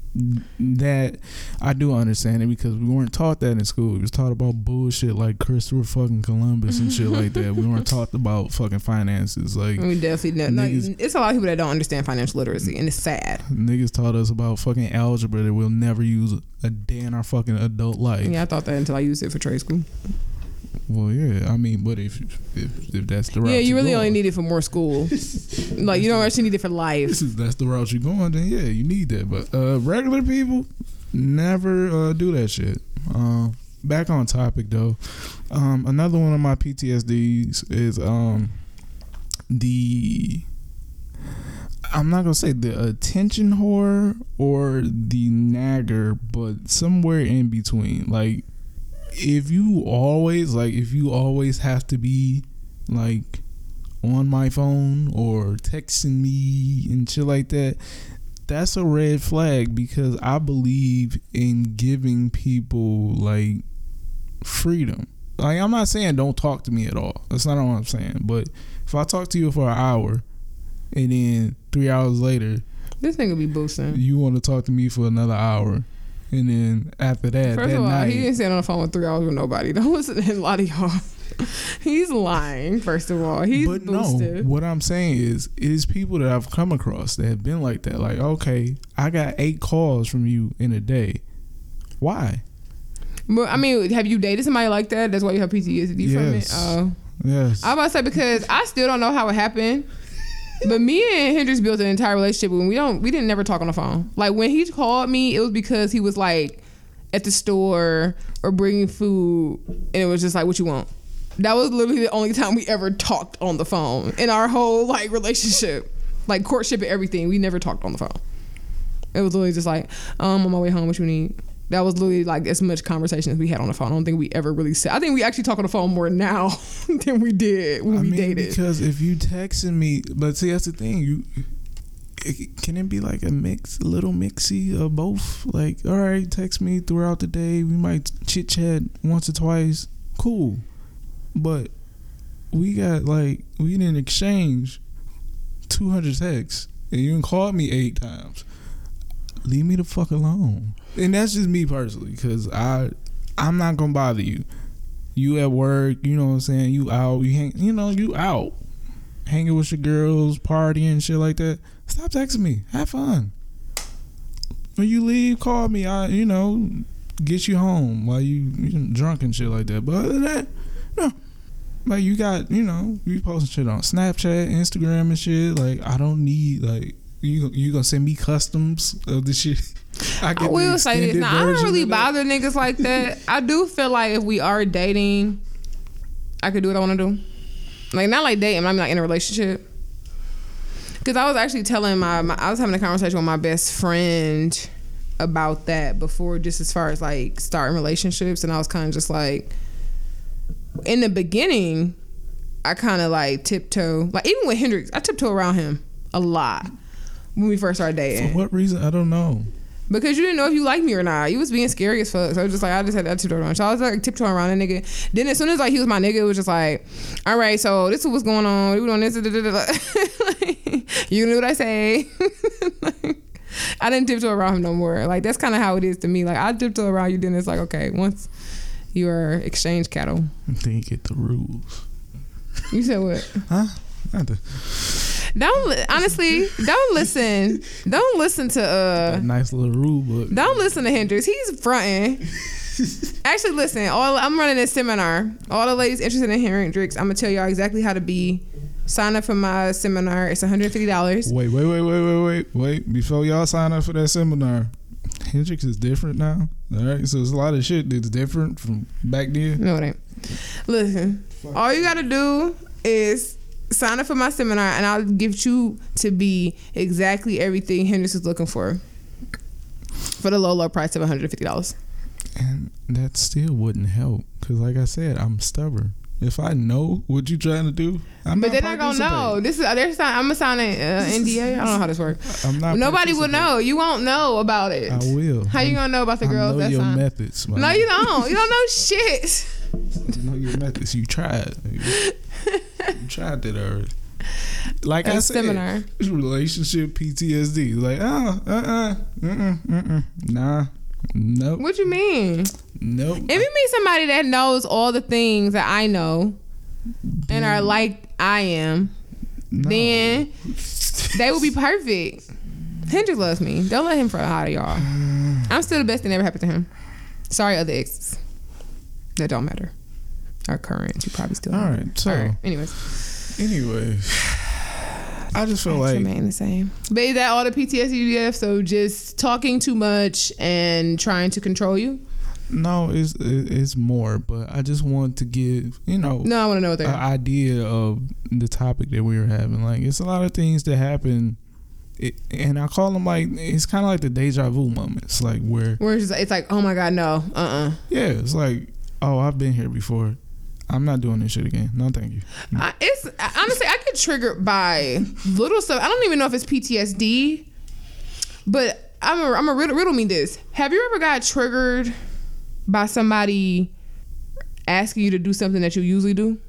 that. I do understand it because we weren't taught that in school. We was taught about bullshit like Christopher fucking Columbus and shit like that. We weren't taught about fucking finances. Like We definitely. Like, Niggas- it's a lot of people that don't understand financial literacy, and it's sad. niggas taught us about fucking algebra that we'll never use a day in our fucking adult life. Yeah, I thought that until I used it for trade school. Well, yeah. I mean, but if if, if that's the route, Yeah, you really going, only need it for more school. like you don't actually need it for life. This is that's the route you're going, then yeah, you need that. But uh, regular people never uh, do that shit. Uh, back on topic though, um, another one of my PTSDs is um, the I'm not gonna say the attention whore or the nagger, but somewhere in between. Like if you always like if you always have to be like on my phone or texting me and shit like that, that's a red flag because I believe in giving people like freedom. Like I'm not saying don't talk to me at all. That's not what I'm saying. But if I talk to you for an hour and then three hours later This nigga be boosting. you want to talk to me for another hour and then after that First that of all, night he didn't stand on the phone with three hours with nobody. Don't listen to a lot of y'all. He's lying. First of all, he's but boosted. no, what I'm saying is, it is people that I've come across that have been like that. Like, okay, I got eight calls from you in a day. Why? But I mean, have you dated somebody like that? That's why you have PTSD from it. Yes. Oh, Yes. I am about to say because I still don't know how it happened. But me and Hendrix built an entire relationship when we don't we didn't never talk on the phone. Like when he called me, it was because he was like at the store or bringing food, and it was just like, "What you want?" That was literally the only time we ever talked on the phone in our whole like relationship, like courtship and everything. We never talked on the phone. It was literally just like, um, on my way home, what you need? That was literally like as much conversation as we had on the phone. I don't think we ever really said. I think we actually talk on the phone more now than we did when I we mean, dated. because if you texting me, but see, that's the thing. You it, can it be like a mix, a little mixy of both? Like, all right, text me throughout the day. We might chit chat once or twice. Cool, but we got like we didn't exchange two hundred texts, and you called me eight times. Leave me the fuck alone. And that's just me personally, because I I'm not gonna bother you you at work, you know what I'm saying, you out, you hang you know, you out. Hanging with your girls, partying, shit like that. Stop texting me. Have fun. When you leave, call me. I you know, get you home while you, you drunk and shit like that. But other than that, no. Like you got, you know, you posting shit on Snapchat, Instagram and shit. Like I don't need like you you gonna send me customs of the shit. I I will say this. Now, I don't really bother niggas like that. I do feel like if we are dating, I could do what I want to do. Like not like dating. I'm not in a relationship. Because I was actually telling my, my, I was having a conversation with my best friend about that before, just as far as like starting relationships, and I was kind of just like, in the beginning, I kind of like tiptoe, like even with Hendrix, I tiptoe around him a lot when we first started dating. For what reason? I don't know. Because you didn't know if you liked me or not. You was being scary as fuck. So I was just like, I just had that tiptoe around. So I was like tiptoeing around that nigga. Then as soon as like he was my nigga, it was just like, all right, so this is what's going on. We doing this. you knew what I say. Like, I didn't tiptoe around him no more. Like that's kind of how it is to me. Like I tiptoe around you. Then it's like, okay, once you are exchange cattle. Then you get the rules. You said what? Huh? Not the, Don't honestly. Don't listen. Don't listen to uh. that nice little rule book. Don't listen to Hendrix. He's fronting. Actually, listen. All I'm running a seminar. All the ladies interested in hearing Hendrix, I'm gonna tell y'all exactly how to be sign up for my seminar. It's one hundred fifty dollars. Wait, wait, wait, wait, wait, wait, wait. Before y'all sign up for that seminar, Hendrix is different now. All right, so it's a lot of shit that's different from back then. No, it ain't. Listen, all you gotta do is sign up for my seminar, and I'll give you to be exactly everything Hendrix is looking for for the low, low price of one hundred fifty dollars. And that still wouldn't help because, like I said, I'm stubborn. If I know what you're trying to do, I'm But not they're not gonna know. This is they're sign, I'm gonna sign an uh, NDA. I don't know how this works. I'm not. Nobody will know. You won't know about it. I will. How you gonna know about the I girls? know That's your methods. man. No, you don't. You don't know shit. I know your methods. You tried. Tried that already. Like I A said, seminar. relationship PTSD. Like, oh, uh, uh, mm, mm, mm, nah, nope, What you mean? nope. If you meet somebody that knows all the things that I know and are like I am, No. then they will be perfect. Hendrix loves me. Don't let him front high to y'all. I'm still the best thing that ever happened to him. Sorry, other exes. That don't matter. Our current, you probably still. All have. right, so- All right. Anyways, Anyway, I just feel it's like remain the same. But is that all the PTSD you have? So just talking too much and trying to control you? no, it's it's more. But I just want to give you know No, I want to know what an idea of the topic that we were having. Like, it's a lot of things that happen. It, and I call them like it's kind of like the deja vu moments, like where Where it's, just, it's like, oh my god, no, uh, uh yeah, it's like oh I've been here before, I'm not doing this shit again. No, thank you. I, it's honestly I get triggered by little stuff. I don't even know if it's PTSD, but I'm a, I'm a riddle, riddle me this. Have you ever got triggered by somebody asking you to do something that you usually do,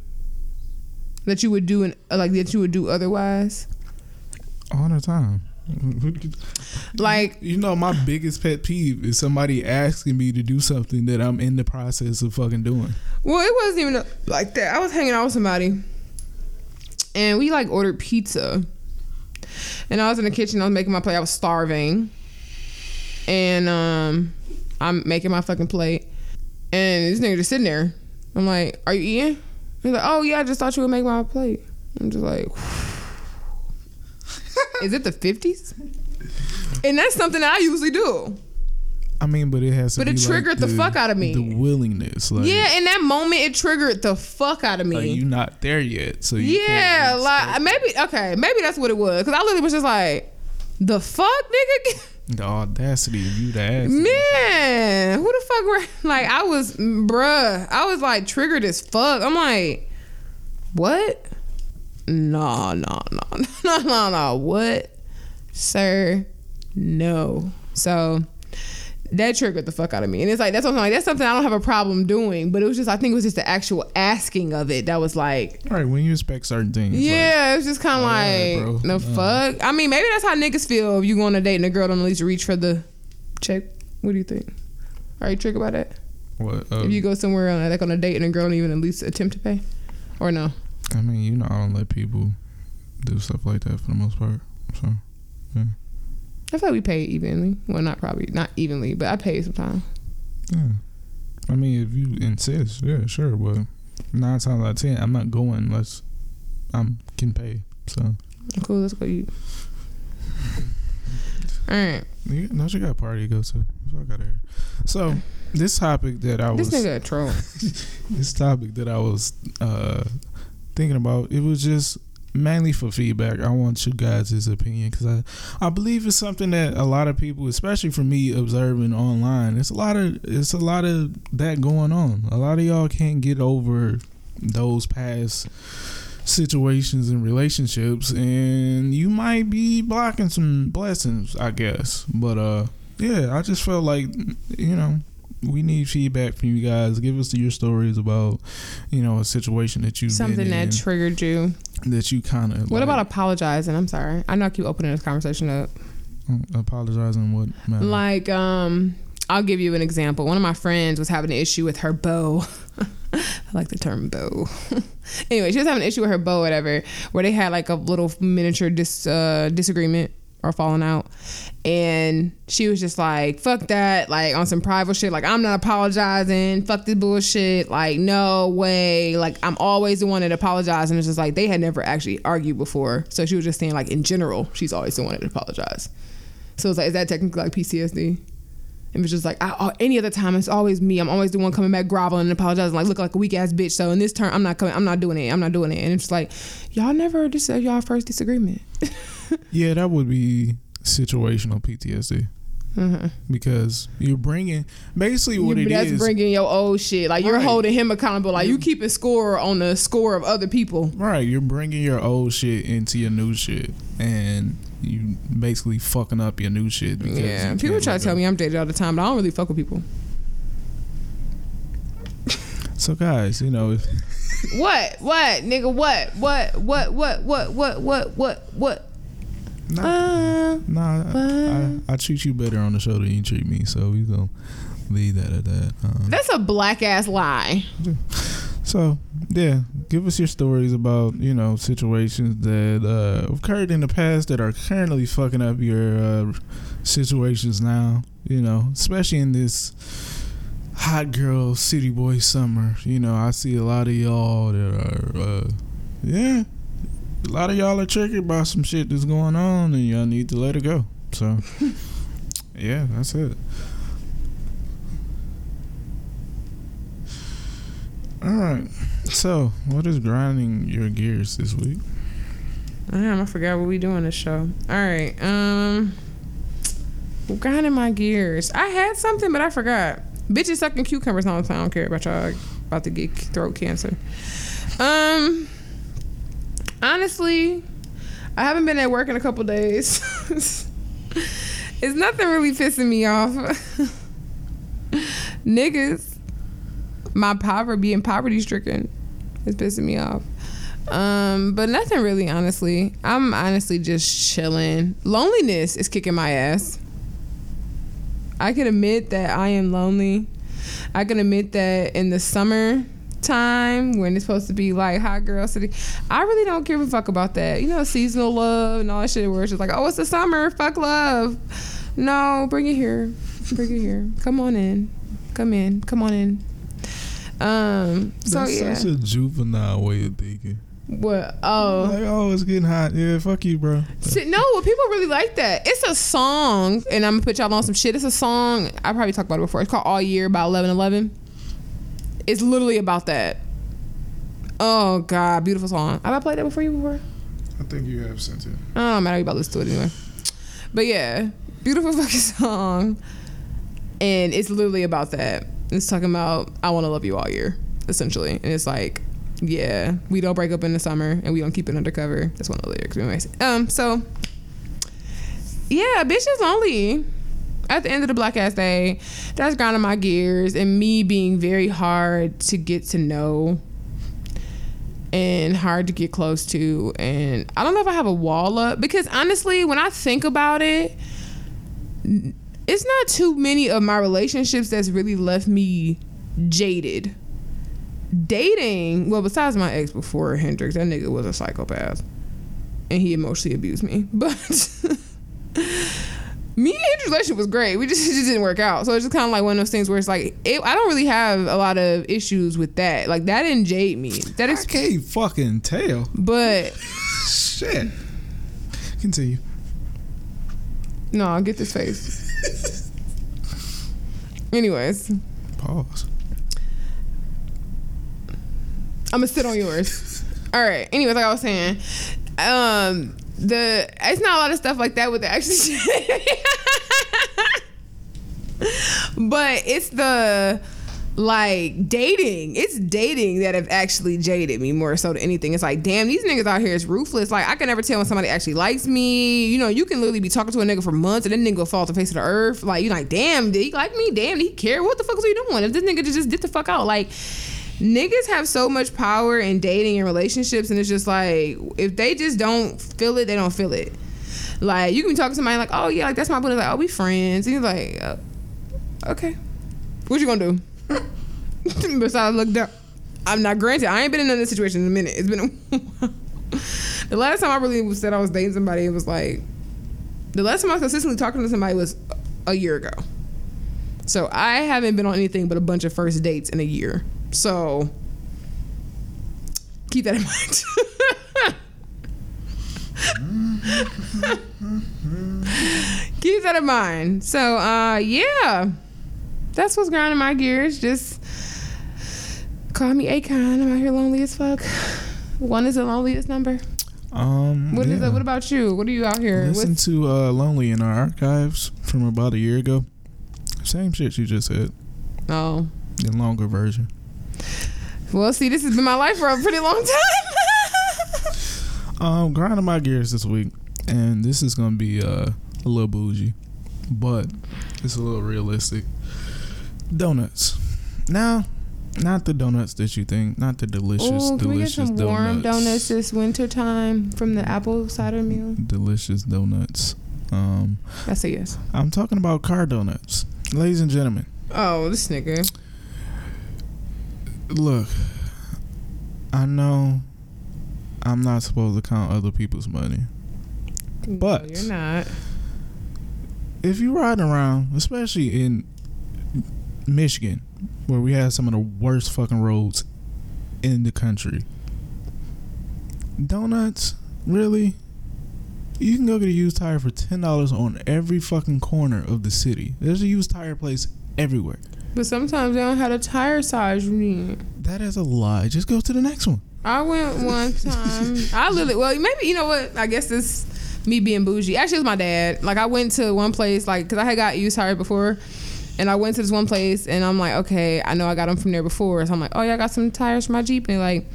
that you would do and like that you would do otherwise? All the time. Like You know, my biggest pet peeve is somebody asking me to do something that I'm in the process of fucking doing. Well, it wasn't even like that. I was hanging out with somebody, and we like ordered pizza, and I was in the kitchen. I was making my plate. I was starving, and um, I'm making my fucking plate, and this nigga just sitting there. I'm like, "Are you eating?" He's like, "Oh yeah, I just thought you would make my plate." I'm just like, "Is it the '50s?" And that's something that I usually do. I mean, but it has to But it be like triggered the fuck out of me. The willingness. Like, yeah, in that moment, it triggered the fuck out of me. like you're not there yet. So you Yeah, can't like maybe okay, maybe that's what it was. Cause I literally was just like, the fuck, nigga, the audacity of you to ask. me. man, who the fuck were like? I was, bruh, I was like triggered as fuck. I'm like, what? No, no, no, no, no, no. What, sir? No. So that triggered the fuck out of me, and it's like that's what I'm like. That's something I don't have a problem doing, but it was just I think it was just the actual asking of it that was like. All right, when you expect certain things. like, it was just kind of Alright, like bro. the Uh. fuck. I mean, maybe that's how niggas feel if you go on a date and a girl don't at least reach for the check. What do you think? Are you triggered by that? what? Uh, if you go somewhere on, like on a date and a girl don't even at least attempt to pay, or no? I mean, you know, I don't let people do stuff like that for the most part. So yeah. I feel like we pay evenly. Well, not probably not evenly, but I pay sometimes. yeah. I mean, if you insist, yeah, sure. But nine times out of ten, I'm not going unless I'm can pay. So Cool, let's go eat. All right, you, no, got a party to go to. Out of here. So this topic that I was this nigga a troll. this topic that I was uh, thinking about, it was just mainly for feedback. I want you guys' opinion because I, I believe it's something that a lot of people, especially for me observing online, it's a lot of it's a lot of that going on. A lot of y'all can't get over those past situations and relationships and you might be blocking some blessings i guess but uh yeah i just felt like you know we need feedback from you guys. Give us your stories about, you know, a situation that you've Something that triggered you. that you kind of. What about apologizing? I'm sorry. I know I keep opening this conversation up. apologizing? What matter? Like, um, I'll give you an example. One of my friends was having an issue with her bow. I like the term bow. anyway, she was having an issue with her bow, whatever, where they had like a little miniature dis uh, disagreement, or falling out. And she was just like, fuck that, like on some private shit. Like, I'm not apologizing. Fuck this bullshit. Like, no way. Like, I'm always the one that apologizes. And it's just like, they had never actually argued before. So she was just saying, like, in general, she's always the one that apologize. So it's like, is that technically like PTSD? And it's just like, I, oh, any other time, it's always me. I'm always the one coming back groveling and apologizing, like, look like a weak ass bitch. So in this turn, I'm not coming, I'm not doing it. I'm not doing it. And it's like, y'all never, this is y'all first disagreement. yeah, that would be situational PTSD. Mm-hmm. Because you're bringing basically what You- it that's is. bringing your old shit. Like you're holding him accountable. Like you keeping score on the score of other people. Right, you're bringing your old shit into your new shit, and you basically fucking up your new shit. Because Yeah, people try to tell me I'm dated all the time, but I don't really fuck with people. So, guys, you know, What? What? Nigga? What? What? What? What? What? What? What? What? What? Nah, Uh, nah I, I, I treat you better on the show than you treat me. So we gonna leave that at that. Um, that's a black ass lie. So yeah, give us your stories about you know situations that uh, occurred in the past that are currently fucking up your uh, situations now. You know, especially in this hot girl city boy summer. You know, I see a lot of y'all that are uh, yeah, a lot of y'all are triggered by some shit that's going on, and y'all need to let it go. So yeah, that's it. All right. So, what is grinding your gears this week? Damn, I forgot what we do on this show. All right. Um, grinding my gears. I had something, but I forgot. Bitches sucking cucumbers all the time. I don't care about y'all about to get throat cancer. Um, honestly, I haven't been at work in a couple days. it's nothing really pissing me off. Niggas, my poverty being poverty stricken is pissing me off. Um, but nothing really, honestly. I'm honestly just chilling. Loneliness is kicking my ass. I can admit that I am lonely. I can admit that in the summer time when it's supposed to be like hot girl city, I really don't give a fuck about that. You know, seasonal love and all that shit where it's just like, oh, it's the summer, fuck love. No, bring it here. Bring it here. Come on in. Come in. Come on in. Um, so That's yeah. such a juvenile way of thinking. What? Oh. Like, oh, it's getting hot. Yeah, fuck you, bro. See, no, well, people really like that. It's a song, and I'm gonna put y'all on some shit. It's a song. I probably talked about it before. It's called All Year by Eleven Eleven. It's literally about that. Oh God, beautiful song. Have I played that before you before? I think you have sent it. I don't matter. You about to listen to it anyway. But yeah, beautiful fucking song, and it's literally about that. It's talking about I want to love you all year, essentially, and it's like, yeah, we don't break up in the summer and we don't keep it undercover. That's one of the lyrics. Anyways, um, so yeah, bitch is lonely. At the end of the black ass day, that's grinding my gears and me being very hard to get to know and hard to get close to. And I don't know if I have a wall up because honestly, when I think about it, it's not too many of my relationships that's really left me jaded. Dating, well, besides my ex before Hendrix, that nigga was a psychopath and he emotionally abused me. But me and Hendrix's relationship was great. We just it just didn't work out. So it's just kind of like one of those things where it's like it, I don't really have a lot of issues with that. Like that didn't jade me. That I can't fucking tell. but Shit. Continue. no, I'll get this face. Anyways, Pause. I'm gonna sit on yours. All right. Anyways, like I was saying, um, the it's not a lot of stuff like that with the action, but it's the like dating. It's dating that have actually jaded me more so than anything. It's like, damn, these niggas out here is ruthless. Like I can never tell when somebody actually likes me. You know, you can literally be talking to a nigga for months and then nigga fall off the face of the earth. Like you're like, damn, did he like me? Damn, did he care? What the fuck was he doing? If this nigga just did the fuck out, like niggas have so much power in dating and relationships and it's just like if they just don't feel it they don't feel it. Like you can talking to somebody like oh yeah like that's my buddy like oh we friends and you're like uh, okay. What you gonna do? Besides look down. I'm not granted. I ain't been in another situation in a minute. It's been the last time i really said i was dating somebody it was like The last time I was consistently talking to somebody was a year ago. So I haven't been on anything but a bunch of first dates in a year. So keep that in mind. keep that in mind. So uh yeah. That's what's grinding my gears. Just call me Akon. I'm out here lonely as fuck. One is the loneliest number. Um, What is yeah. it? What about you? What are you out here Listen with? to uh, "Lonely" in our archives from about a year ago. Same shit you just said, Oh. The longer version. Well, see, this has been my life for a pretty long time. Um, grinding my gears this week, and this is gonna be uh, a little bougie, but it's a little realistic. Donuts. Now, not the donuts that you think, not the delicious, Ooh, can we get some donuts. warm donuts this winter time from the apple cider mill? Delicious donuts. Um, That's a yes. I'm talking about car donuts, ladies and gentlemen. Oh, this nigga. Look, I know I'm not supposed to count other people's money. But- No, you're not. If you're riding around, especially in Michigan, where we have some of the worst fucking roads in the country, donuts, really? You can go get a used tire for ten dollars on every fucking corner of the city. There's a used tire place everywhere. But sometimes they don't have the tire size you need. That is a lie. Just go to the next one. I went one time. I literally, well, maybe you know what? I guess this me being bougie. Actually, it was my dad. Like I went to one place, like because I had got used tires before, and I went to this one place, and I'm like, okay, I know I got them from there before, so I'm like, oh yeah, I got some tires for my Jeep, and they're like,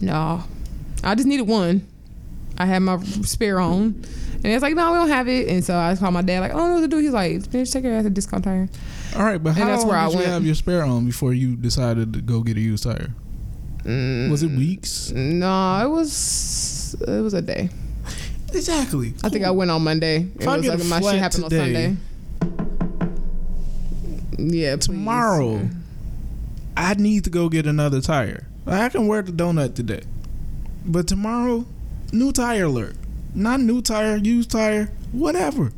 no, I just needed one. I had my spare on. And it's like, no, we don't have it. And so I called my dad, like, oh, I don't know what to do. He's like, bitch, take your ass to discount tire. All right, but how that's long where I did you went. have your spare on before you decided to go get a used tire? Mm, Was it weeks? No, it was it was a day. Exactly. I think I went on Monday. It I was like my shit happened today- on Sunday. Yeah, please. tomorrow. I need to go get another tire. I can wear the donut today, but tomorrow, new tire alert. Not new tire, used tire, whatever.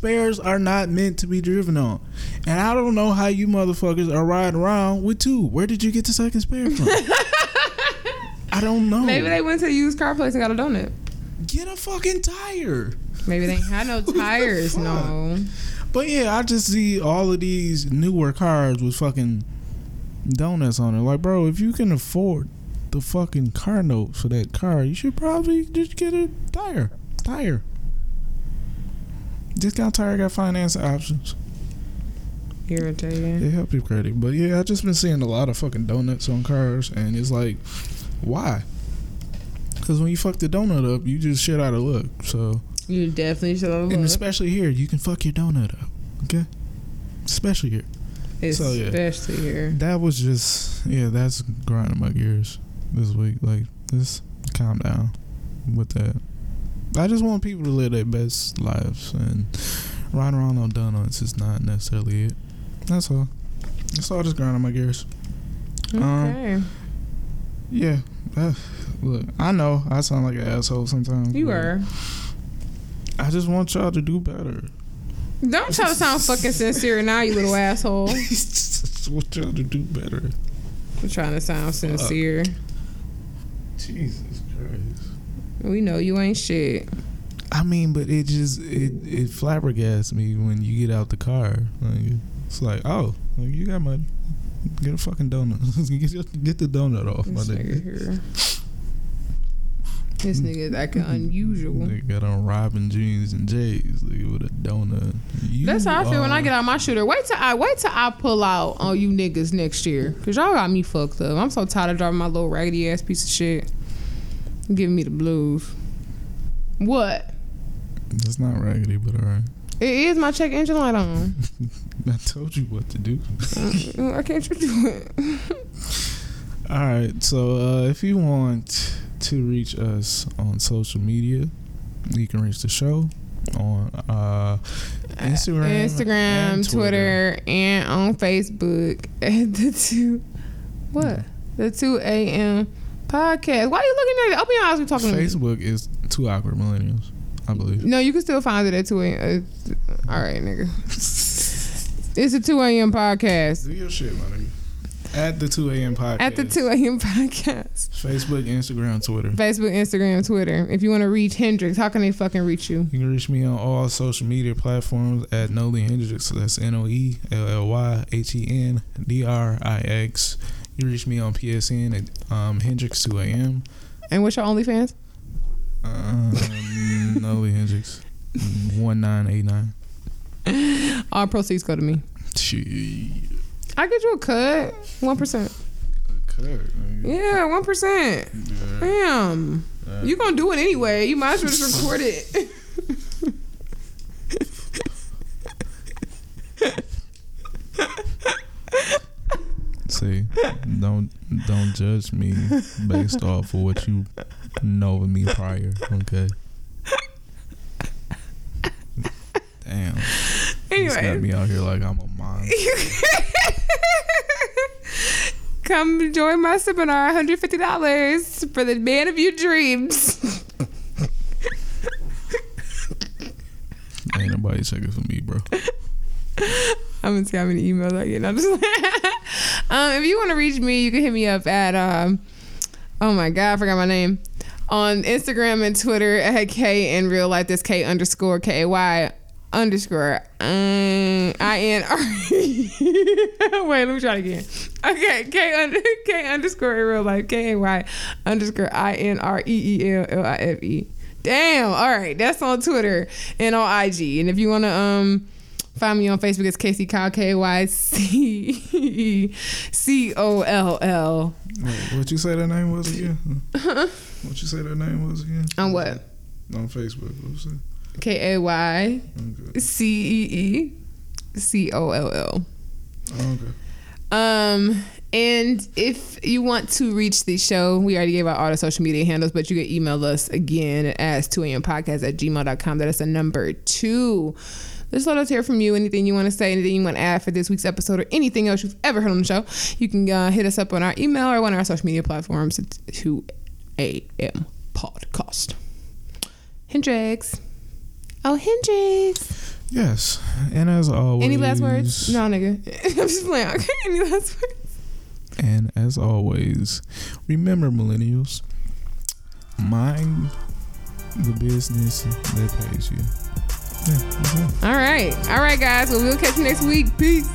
Spares are not meant to be driven on, and I don't know how you motherfuckers are riding around with two. Where did you get the second spare from? I don't know. Maybe they went to a used car place and got a donut. get a fucking tire. Maybe they had no tires. No. But yeah, I just see all of these newer cars with fucking donuts on it. Like, bro, if you can afford the fucking car note for that car, you should probably just get a tire. Tire. Discount tire got finance options. Irritating. They help your credit. But yeah, I just been seeing a lot of fucking donuts on cars, and it's like, why? Because when you fuck the donut up, you just shit out of luck. So, You definitely should have a look. and especially here, you can fuck your donut up. Okay, especially here. so, yeah. Especially here. That was just yeah, that's grinding my gears this week. Like just calm down with that. I just want people to live their best lives and riding around on donuts is not necessarily it. That's all. That's all just grinding my gears. Um, Okay. Yeah. uh, look, I know I sound like an asshole sometimes. you were. I just want y'all to do better. Don't try to sound fucking sincere now, you little asshole. just want y'all to do better. I'm trying to sound sincere. Jesus Christ. We know you ain't shit. I mean, but it just it it flabbergasts me when you get out the car. Like, it's like, oh, like, you got money. Get a fucking donut. get, your- get the donut off, my This nigga nigga. here. This mm. nigga is acting unusual. Nigga got on Robin jeans and J's nigga, with a donut. You That's how I feel when I get out my shooter. Wait till I wait till I pull out on you niggas next year, cause y'all got me fucked up. I'm so tired of driving my little raggedy ass piece of shit, giving me the blues. What? That's not raggedy, but alright. It is my check engine light on. I told you what to do. Why can't you do it? All right. So uh, if you want to reach us on social media, you can reach the show on uh, Instagram, Instagram, and Twitter. and on Facebook at the two. What? The two a.m. podcast. Why are you looking at it? Open your eyes. We're talking. to me. Facebook is two awkward millennials. I believe. No, you can still find it at 2 a.m. Uh, all right, nigga. it's a 2 a.m. podcast. Do your shit, my nigga. At the 2 a.m. podcast. At the 2 a.m. podcast. Facebook, Instagram, Twitter. Facebook, Instagram, Twitter. If you want to reach Hendrix, how can they fucking reach you? You can reach me on all social media platforms at Noelly Hendrix. So that's N O E L L Y H E N D R I X. You reach me on PSN at um, Hendrix 2 a.m. And what's your OnlyFans? Um, Noelly Hendrix 1989. All proceeds go to me. Shit. I get you a cut. 1%. Cut. Yeah, 1%. Yeah. Damn. Yeah. You gonna do it anyway. You might as well just record it. See, don't don't judge me based off of what you know of me prior. Okay. Damn. Just got anyway. me out here like I'm a monster. Come join my seminar, $150 for the man of your dreams. Ain't nobody checking for me, bro. I'm gonna see how many emails I get. I'm just um, if you want to reach me, you can hit me up at um, oh my god, I forgot my name on Instagram and Twitter at K in real life. That's K underscore K A Y underscore um, I N R. Wait, let me try it again. Okay, K under K underscore in real life K A Y underscore I N R E E L L I F E. Damn. All right, that's on Twitter and on IG. And if you want to um. Find me on Facebook. It's Casey Kyle K Y C C O L L. What you say that name was again? what you say that name was again? On what? On Facebook. What was it? K A Y. C E E C O L L. Okay. Um, and if you want to reach the show, we already gave out all the social media handles, but you can email us again at 2am podcast at gmail.com. That is the number two. Just let us hear from you. Anything you want to say, anything you want to add for this week's episode, or anything else you've ever heard on the show, you can uh, hit us up on our email or one of our social media platforms. It's 2am podcast. Hendrix. Oh, Hendrix. Yes, and as always, Any last words? No, nigga. I'm just playing. Okay. Any last words? And as always, remember, millennials, mind the business that pays you. All right. All right, guys. Well, we'll catch you next week. Peace.